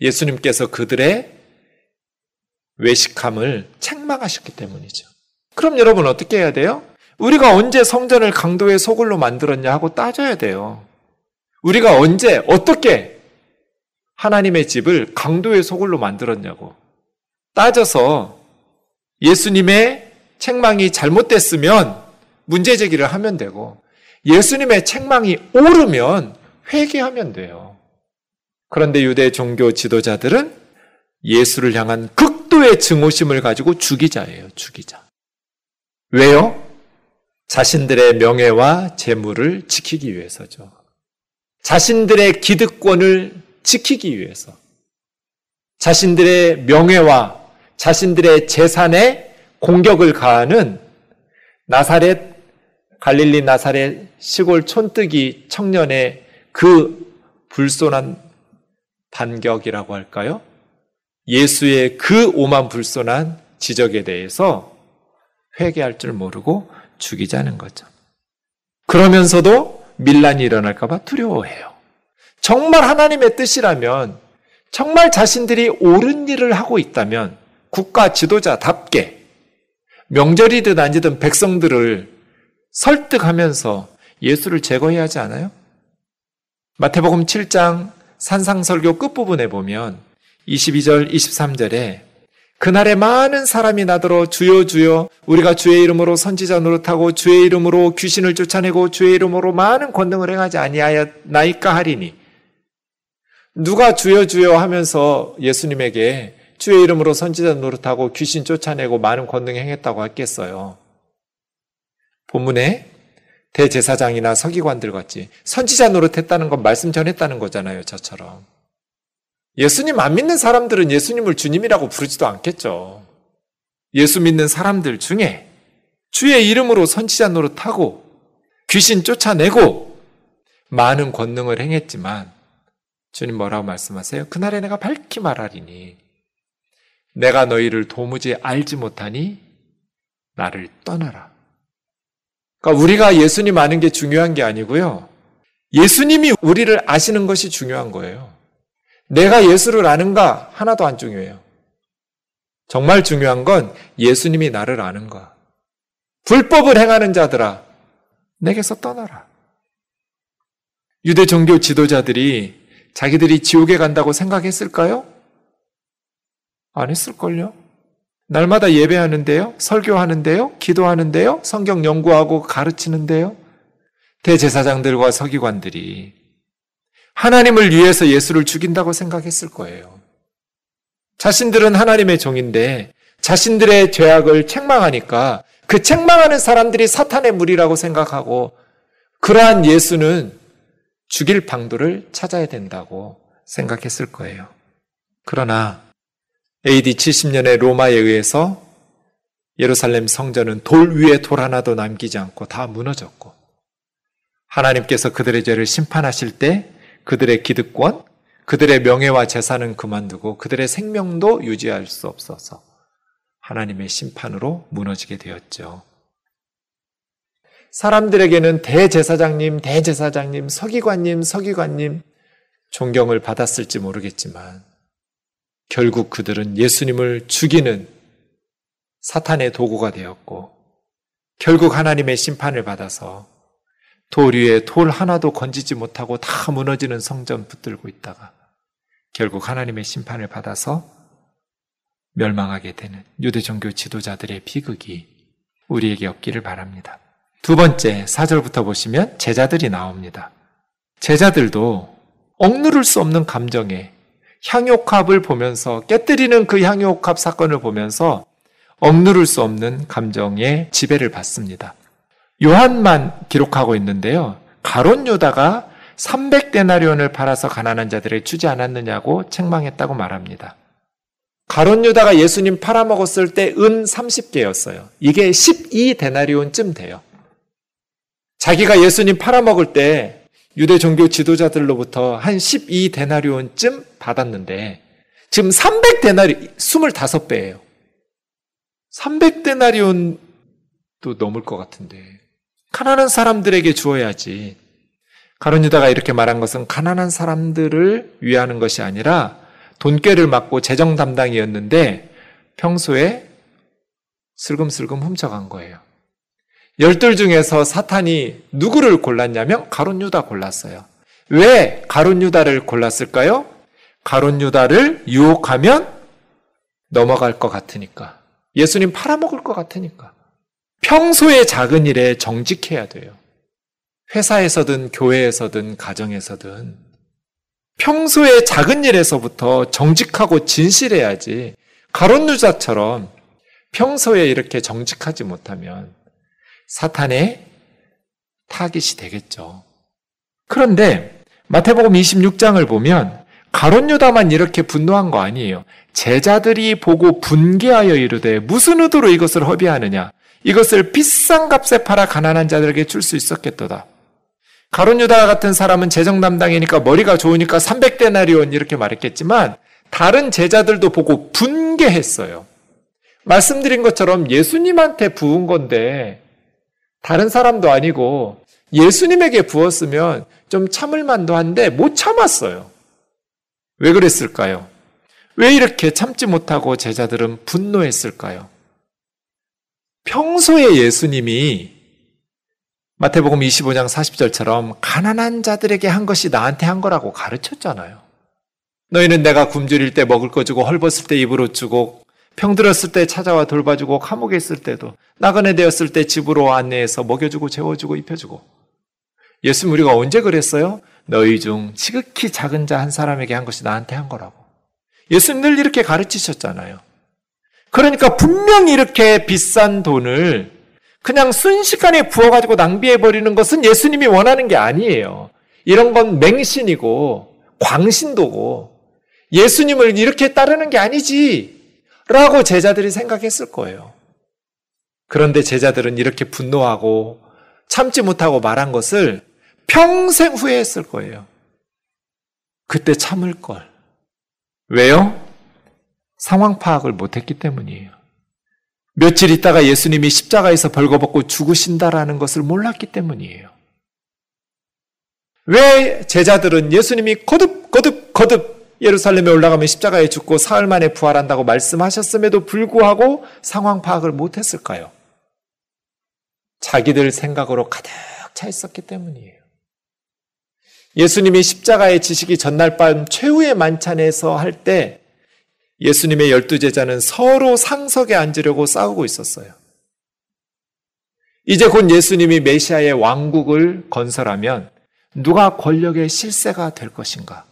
예수님께서 그들의 외식함을 책망하셨기 때문이죠. 그럼 여러분 어떻게 해야 돼요? 우리가 언제 성전을 강도의 소굴로 만들었냐 하고 따져야 돼요. 우리가 언제, 어떻게 하나님의 집을 강도의 소굴로 만들었냐고 따져서 예수님의 책망이 잘못됐으면 문제 제기를 하면 되고 예수님의 책망이 옳으면 회개하면 돼요. 그런데 유대 종교 지도자들은 예수를 향한 극도의 증오심을 가지고 죽이자예요, 죽이자. 왜요? 자신들의 명예와 재물을 지키기 위해서죠. 자신들의 기득권을 지키기 위해서. 자신들의 명예와 자신들의 재산에 공격을 가하는 나사렛, 갈릴리 나사렛 시골 촌뜨기 청년의 그 불손한 반격이라고 할까요? 예수의 그 오만 불손한 지적에 대해서 회개할 줄 모르고 죽이자는 거죠. 그러면서도 밀란이 일어날까봐 두려워해요. 정말 하나님의 뜻이라면, 정말 자신들이 옳은 일을 하고 있다면, 국가 지도자답게 명절이든 아니든 백성들을 설득하면서 예수를 제거해야 하지 않아요? 마태복음 7장 산상설교 끝부분에 보면 22절, 23절에 그날에 많은 사람이 나더러 주여 주여 우리가 주의 이름으로 선지자 노릇하고 주의 이름으로 귀신을 쫓아내고 주의 이름으로 많은 권능을 행하지 아니하였나이까 하리니 누가 주여 주여 하면서 예수님에게 주의 이름으로 선지자 노릇하고 귀신 쫓아내고 많은 권능 행했다고 했겠어요. 본문에 대제사장이나 서기관들 같이 선지자 노릇했다는 건 말씀 전했다는 거잖아요, 저처럼. 예수님 안 믿는 사람들은 예수님을 주님이라고 부르지도 않겠죠. 예수 믿는 사람들 중에 주의 이름으로 선지자 노릇하고 귀신 쫓아내고 많은 권능을 행했지만 주님 뭐라고 말씀하세요? 그날에 내가 밝히 말하리니 내가 너희를 도무지 알지 못하니 나를 떠나라. 그러니까 우리가 예수님 아는 게 중요한 게 아니고요. 예수님이 우리를 아시는 것이 중요한 거예요. 내가 예수를 아는가 하나도 안 중요해요. 정말 중요한 건 예수님이 나를 아는가. 불법을 행하는 자들아, 내게서 떠나라. 유대 종교 지도자들이 자기들이 지옥에 간다고 생각했을까요? 안 했을걸요? 날마다 예배하는데요? 설교하는데요? 기도하는데요? 성경 연구하고 가르치는데요? 대제사장들과 서기관들이 하나님을 위해서 예수를 죽인다고 생각했을 거예요. 자신들은 하나님의 종인데 자신들의 죄악을 책망하니까 그 책망하는 사람들이 사탄의 무리라고 생각하고 그러한 예수는 죽일 방도를 찾아야 된다고 생각했을 거예요. 그러나 AD 70년에 로마에 의해서 예루살렘 성전은 돌 위에 돌 하나도 남기지 않고 다 무너졌고 하나님께서 그들의 죄를 심판하실 때 그들의 기득권, 그들의 명예와 재산은 그만두고 그들의 생명도 유지할 수 없어서 하나님의 심판으로 무너지게 되었죠. 사람들에게는 대제사장님, 대제사장님, 서기관님, 서기관님 존경을 받았을지 모르겠지만 결국 그들은 예수님을 죽이는 사탄의 도구가 되었고 결국 하나님의 심판을 받아서 돌 위에 돌 하나도 건지지 못하고 다 무너지는 성전 붙들고 있다가 결국 하나님의 심판을 받아서 멸망하게 되는 유대 종교 지도자들의 비극이 우리에게 없기를 바랍니다. 두 번째, 사절부터 보시면 제자들이 나옵니다. 제자들도 억누를 수 없는 감정에 향유옥합을 보면서 깨뜨리는 그 향유옥합 사건을 보면서 억누를 수 없는 감정의 지배를 받습니다. 요한만 기록하고 있는데요. 가론 유다가 300데나리온을 팔아서 가난한 자들에게 주지 않았느냐고 책망했다고 말합니다. 가론 유다가 예수님 팔아먹었을 때 은 30개였어요. 이게 12데나리온쯤 돼요. 자기가 예수님 팔아먹을 때 유대 종교 지도자들로부터 한 12데나리온쯤 받았는데 지금 300데나리 25배예요. 300데나리온도 넘을 것 같은데 가난한 사람들에게 주어야지. 가론 유다가 이렇게 말한 것은 가난한 사람들을 위하는 것이 아니라 돈꾀를 맡고 재정 담당이었는데 평소에 슬금슬금 훔쳐간 거예요. 열둘 중에서 사탄이 누구를 골랐냐면 가론 유다 골랐어요. 왜 가론 유다를 골랐을까요? 가론 유다를 유혹하면 넘어갈 것 같으니까. 예수님 팔아먹을 것 같으니까. 평소에 작은 일에 정직해야 돼요. 회사에서든 교회에서든 가정에서든 평소에 작은 일에서부터 정직하고 진실해야지 가론 유다처럼 평소에 이렇게 정직하지 못하면 사탄의 타깃이 되겠죠. 그런데 마태복음 26장을 보면 가론 유다만 이렇게 분노한 거 아니에요. 제자들이 보고 분개하여 이르되 무슨 의도로 이것을 허비하느냐? 이것을 비싼 값에 팔아 가난한 자들에게 줄 수 있었겠도다. 가론 유다 같은 사람은 재정 담당이니까 머리가 좋으니까 300데나리온 이렇게 말했겠지만 다른 제자들도 보고 분개했어요. 말씀드린 것처럼 예수님한테 부은 건데 다른 사람도 아니고 예수님에게 부었으면 좀 참을 만도 한데 못 참았어요. 왜 그랬을까요? 왜 이렇게 참지 못하고 제자들은 분노했을까요? 평소에 예수님이 마태복음 25장 40절처럼 가난한 자들에게 한 것이 나한테 한 거라고 가르쳤잖아요. 너희는 내가 굶주릴 때 먹을 거 주고 헐벗을 때 입으로 주고 병들었을 때 찾아와 돌봐주고 감옥에 있을 때도 나그네 되었을 때 집으로 안내해서 먹여주고 재워주고 입혀주고 예수님 우리가 언제 그랬어요? 너희 중 지극히 작은 자 한 사람에게 한 것이 나한테 한 거라고. 예수님 늘 이렇게 가르치셨잖아요. 그러니까 분명히 이렇게 비싼 돈을 그냥 순식간에 부어가지고 낭비해버리는 것은 예수님이 원하는 게 아니에요. 이런 건 맹신이고 광신도고 예수님을 이렇게 따르는 게 아니지. 라고 제자들이 생각했을 거예요. 그런데 제자들은 이렇게 분노하고 참지 못하고 말한 것을 평생 후회했을 거예요. 그때 참을 걸. 왜요? 상황 파악을 못했기 때문이에요. 며칠 있다가 예수님이 십자가에서 벌거벗고 죽으신다라는 것을 몰랐기 때문이에요. 왜 제자들은 예수님이 거듭, 거듭, 거듭 예루살렘에 올라가면 십자가에 죽고 사흘 만에 부활한다고 말씀하셨음에도 불구하고 상황 파악을 못했을까요? 자기들 생각으로 가득 차 있었기 때문이에요. 예수님이 십자가의 지식이 전날 밤 최후의 만찬에서 할 때 예수님의 열두 제자는 서로 상석에 앉으려고 싸우고 있었어요. 이제 곧 예수님이 메시아의 왕국을 건설하면 누가 권력의 실세가 될 것인가?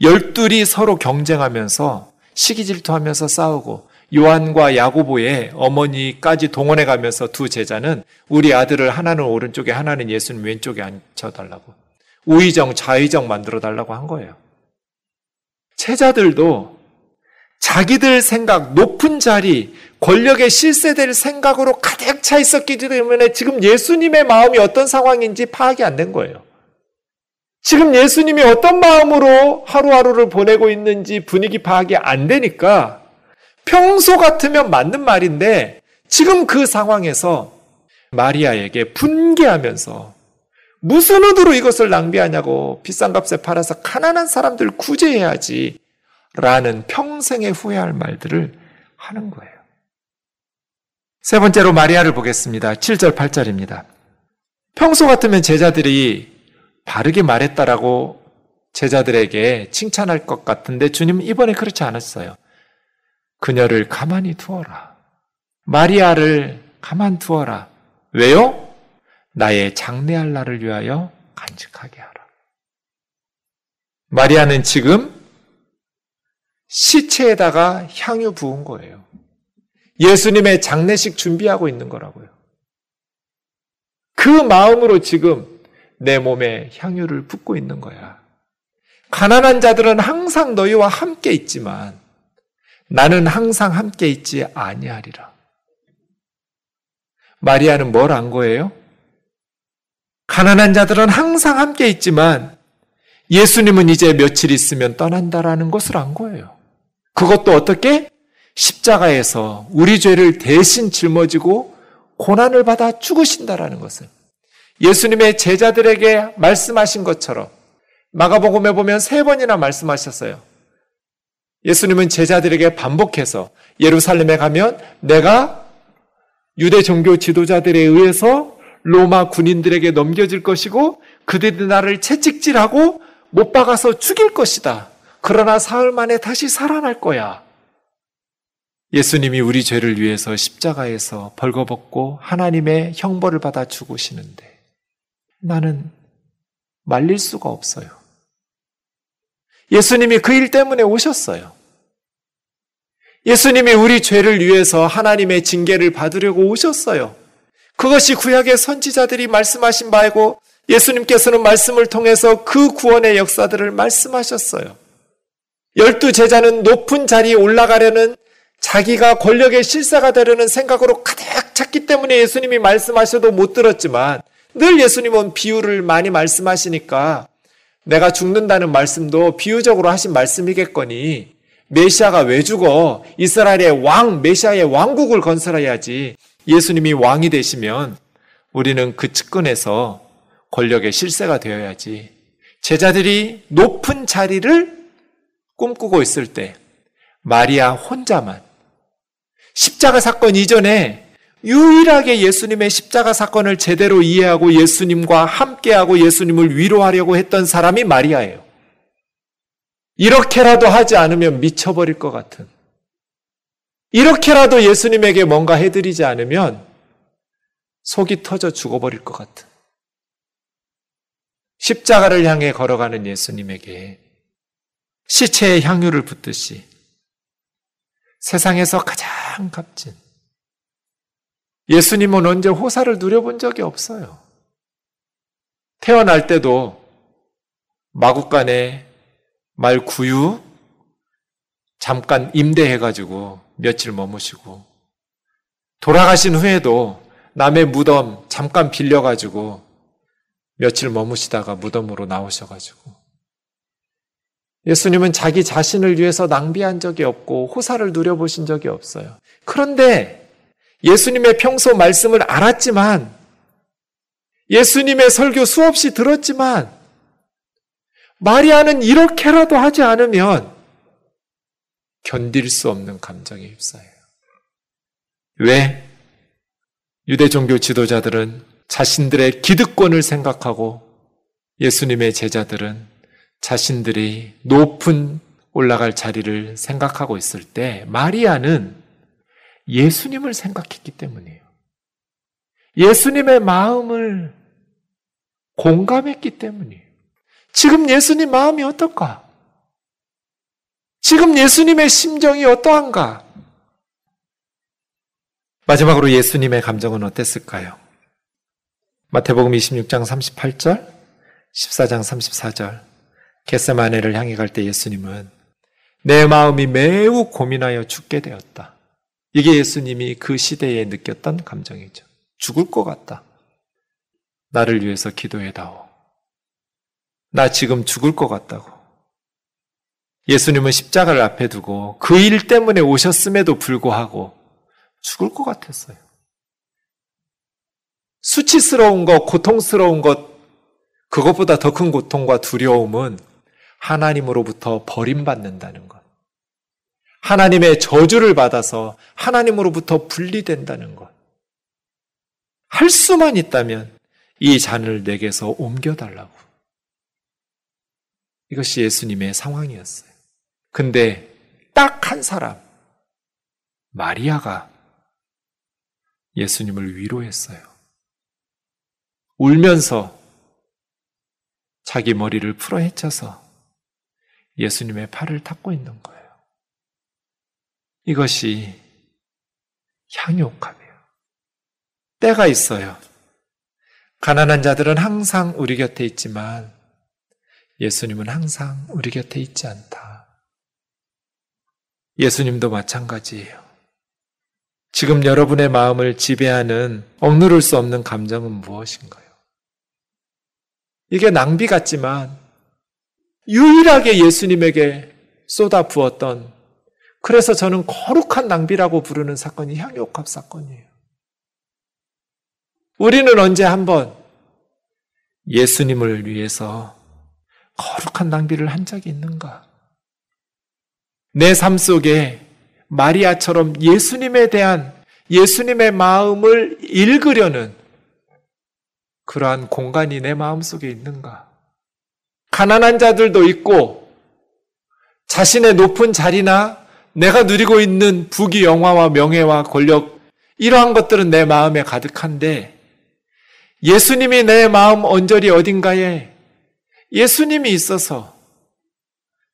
열둘이 서로 경쟁하면서 시기 질투하면서 싸우고 요한과 야고보의 어머니까지 동원해 가면서 두 제자는 우리 아들을 하나는 오른쪽에 하나는 예수님 왼쪽에 앉혀달라고 우의정 좌의정 만들어 달라고 한 거예요. 제자들도 자기들 생각, 높은 자리, 권력에 실세될 생각으로 가득 차 있었기 때문에 지금 예수님의 마음이 어떤 상황인지 파악이 안 된 거예요. 지금 예수님이 어떤 마음으로 하루하루를 보내고 있는지 분위기 파악이 안 되니까 평소 같으면 맞는 말인데 지금 그 상황에서 마리아에게 분개하면서 무슨 의도로 이것을 낭비하냐고 비싼 값에 팔아서 가난한 사람들 구제해야지 라는 평생에 후회할 말들을 하는 거예요. 세 번째로 마리아를 보겠습니다. 7절, 8절입니다. 평소 같으면 제자들이 바르게 말했다라고 제자들에게 칭찬할 것 같은데 주님 이번에 그렇지 않았어요. 그녀를 가만히 두어라. 마리아를 가만 두어라. 왜요? 나의 장례할 날을 위하여 간직하게 하라. 마리아는 지금 시체에다가 향유 부은 거예요. 예수님의 장례식 준비하고 있는 거라고요. 그 마음으로 지금 내 몸에 향유를 붓고 있는 거야. 가난한 자들은 항상 너희와 함께 있지만 나는 항상 함께 있지 아니하리라. 마리아는 뭘 안 거예요? 가난한 자들은 항상 함께 있지만 예수님은 이제 며칠 있으면 떠난다라는 것을 안 거예요. 그것도 어떻게? 십자가에서 우리 죄를 대신 짊어지고 고난을 받아 죽으신다라는 것을. 예수님의 제자들에게 말씀하신 것처럼 마가복음에 보면 세 번이나 말씀하셨어요. 예수님은 제자들에게 반복해서 예루살렘에 가면 내가 유대 종교 지도자들에 의해서 로마 군인들에게 넘겨질 것이고 그들이 나를 채찍질하고 못 박아서 죽일 것이다. 그러나 사흘 만에 다시 살아날 거야. 예수님이 우리 죄를 위해서 십자가에서 벌거벗고 하나님의 형벌을 받아 죽으시는데 나는 말릴 수가 없어요. 예수님이 그 일 때문에 오셨어요. 예수님이 우리 죄를 위해서 하나님의 징계를 받으려고 오셨어요. 그것이 구약의 선지자들이 말씀하신 바이고 예수님께서는 말씀을 통해서 그 구원의 역사들을 말씀하셨어요. 열두 제자는 높은 자리에 올라가려는 자기가 권력의 실사가 되려는 생각으로 가득 찼기 때문에 예수님이 말씀하셔도 못 들었지만 늘 예수님은 비유를 많이 말씀하시니까 내가 죽는다는 말씀도 비유적으로 하신 말씀이겠거니 메시아가 왜 죽어? 이스라엘의 왕, 메시아의 왕국을 건설해야지. 예수님이 왕이 되시면 우리는 그 측근에서 권력의 실세가 되어야지. 제자들이 높은 자리를 꿈꾸고 있을 때 마리아 혼자만 십자가 사건 이전에 유일하게 예수님의 십자가 사건을 제대로 이해하고 예수님과 함께하고 예수님을 위로하려고 했던 사람이 마리아예요. 이렇게라도 하지 않으면 미쳐버릴 것 같은. 이렇게라도 예수님에게 뭔가 해드리지 않으면 속이 터져 죽어버릴 것 같은. 십자가를 향해 걸어가는 예수님에게 시체의 향유를 붓듯이 세상에서 가장 값진 예수님은 언제 호사를 누려본 적이 없어요. 태어날 때도 마국간에 말 구유 잠깐 임대해가지고 며칠 머무시고 돌아가신 후에도 남의 무덤 잠깐 빌려가지고 며칠 머무시다가 무덤으로 나오셔가지고 예수님은 자기 자신을 위해서 낭비한 적이 없고 호사를 누려보신 적이 없어요. 그런데 예수님의 평소 말씀을 알았지만 예수님의 설교 수없이 들었지만 마리아는 이렇게라도 하지 않으면 견딜 수 없는 감정에 휩싸여요. 왜? 유대 종교 지도자들은 자신들의 기득권을 생각하고 예수님의 제자들은 자신들이 높은 올라갈 자리를 생각하고 있을 때 마리아는 예수님을 생각했기 때문이에요. 예수님의 마음을 공감했기 때문이에요. 지금 예수님 마음이 어떨까? 지금 예수님의 심정이 어떠한가? 마지막으로 예수님의 감정은 어땠을까요? 마태복음 26장 38절, 14장 34절. 겟세마네를 향해 갈 때 예수님은 내 마음이 매우 고민하여 죽게 되었다. 이게 예수님이 그 시대에 느꼈던 감정이죠. 죽을 것 같다. 나를 위해서 기도해다오. 나 지금 죽을 것 같다고. 예수님은 십자가를 앞에 두고 그 일 때문에 오셨음에도 불구하고 죽을 것 같았어요. 수치스러운 것, 고통스러운 것, 그것보다 더 큰 고통과 두려움은 하나님으로부터 버림받는다는 것. 하나님의 저주를 받아서 하나님으로부터 분리된다는 것. 할 수만 있다면 이 잔을 내게서 옮겨달라고. 이것이 예수님의 상황이었어요. 근데 딱 한 사람, 마리아가 예수님을 위로했어요. 울면서 자기 머리를 풀어 헤쳐서 예수님의 팔을 닦고 있는 거예요. 이것이 향유옥합이에요. 때가 있어요. 가난한 자들은 항상 우리 곁에 있지만 예수님은 항상 우리 곁에 있지 않다. 예수님도 마찬가지예요. 지금 여러분의 마음을 지배하는 억누를 수 없는 감정은 무엇인가요? 이게 낭비 같지만 유일하게 예수님에게 쏟아 부었던 그래서 저는 거룩한 낭비라고 부르는 사건이 향유옥합 사건이에요. 우리는 언제 한번 예수님을 위해서 거룩한 낭비를 한 적이 있는가? 내 삶 속에 마리아처럼 예수님에 대한 예수님의 마음을 읽으려는 그러한 공간이 내 마음 속에 있는가? 가난한 자들도 있고 자신의 높은 자리나 내가 누리고 있는 부귀 영화와 명예와 권력 이러한 것들은 내 마음에 가득한데 예수님이 내 마음 언저리 어딘가에 예수님이 있어서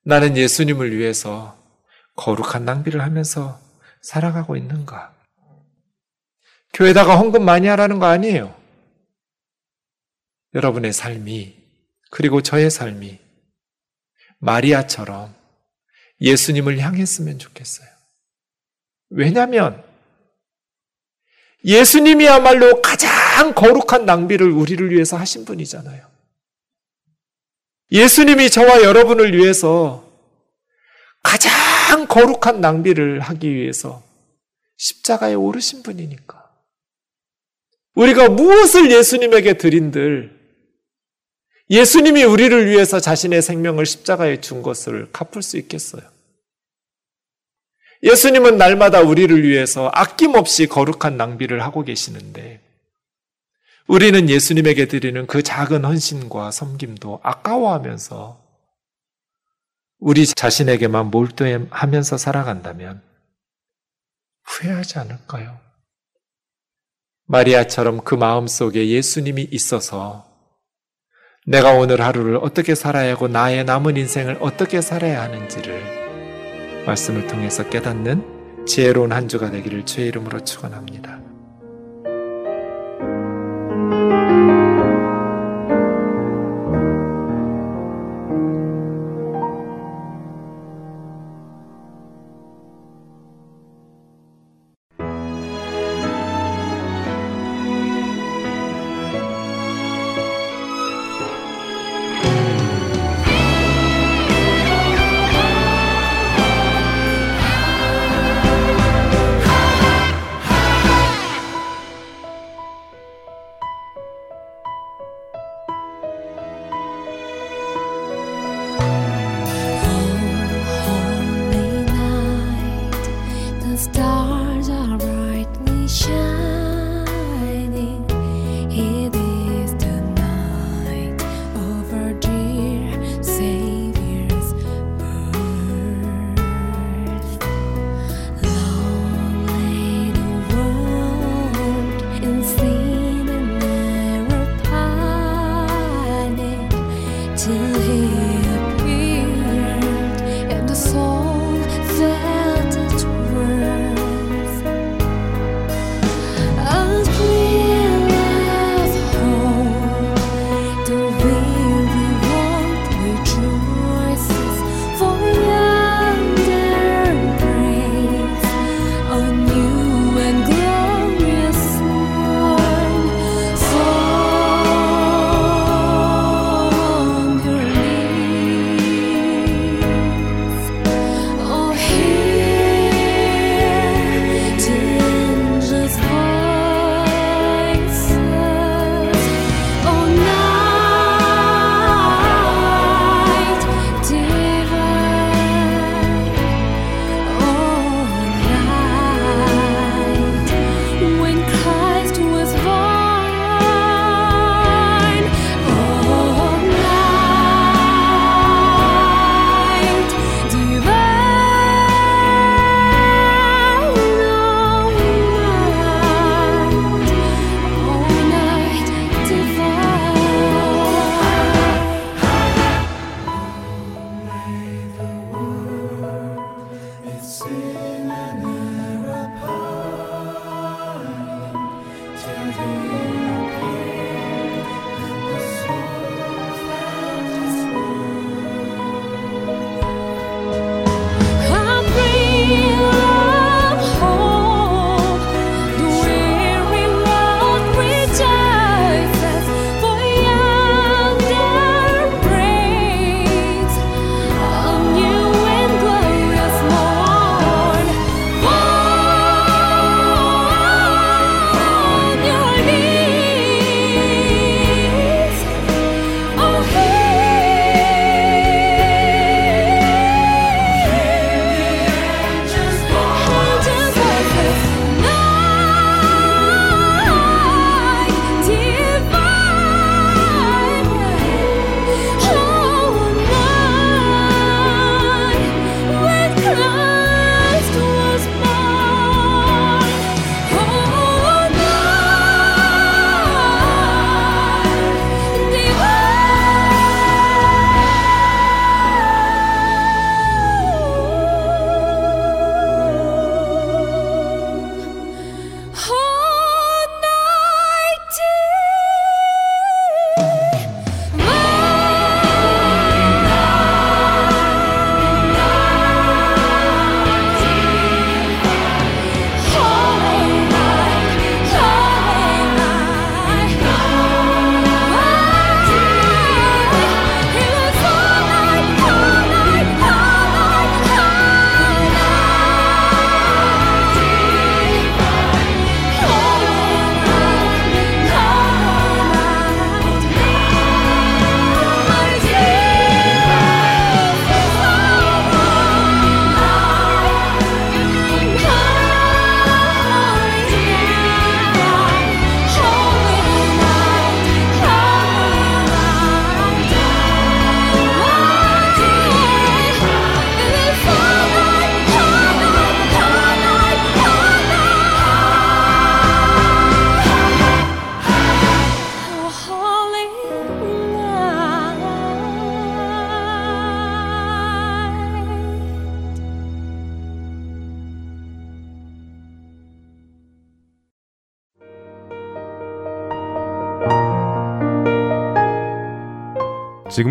나는 예수님을 위해서 거룩한 낭비를 하면서 살아가고 있는가? 교회다가 헌금 많이 하라는 거 아니에요. 여러분의 삶이, 그리고 저의 삶이 마리아처럼 예수님을 향했으면 좋겠어요. 왜냐하면 예수님이야말로 가장 거룩한 낭비를 우리를 위해서 하신 분이잖아요. 예수님이 저와 여러분을 위해서 가장 거룩한 낭비를 하기 위해서 십자가에 오르신 분이니까. 우리가 무엇을 예수님에게 드린들 예수님이 우리를 위해서 자신의 생명을 십자가에 준 것을 갚을 수 있겠어요? 예수님은 날마다 우리를 위해서 아낌없이 거룩한 낭비를 하고 계시는데 우리는 예수님에게 드리는 그 작은 헌신과 섬김도 아까워하면서 우리 자신에게만 몰두하면서 살아간다면 후회하지 않을까요? 마리아처럼 그 마음 속에 예수님이 있어서 내가 오늘 하루를 어떻게 살아야 하고 나의 남은 인생을 어떻게 살아야 하는지를 말씀을 통해서 깨닫는 지혜로운 한 주가 되기를 주의 이름으로 축원합니다.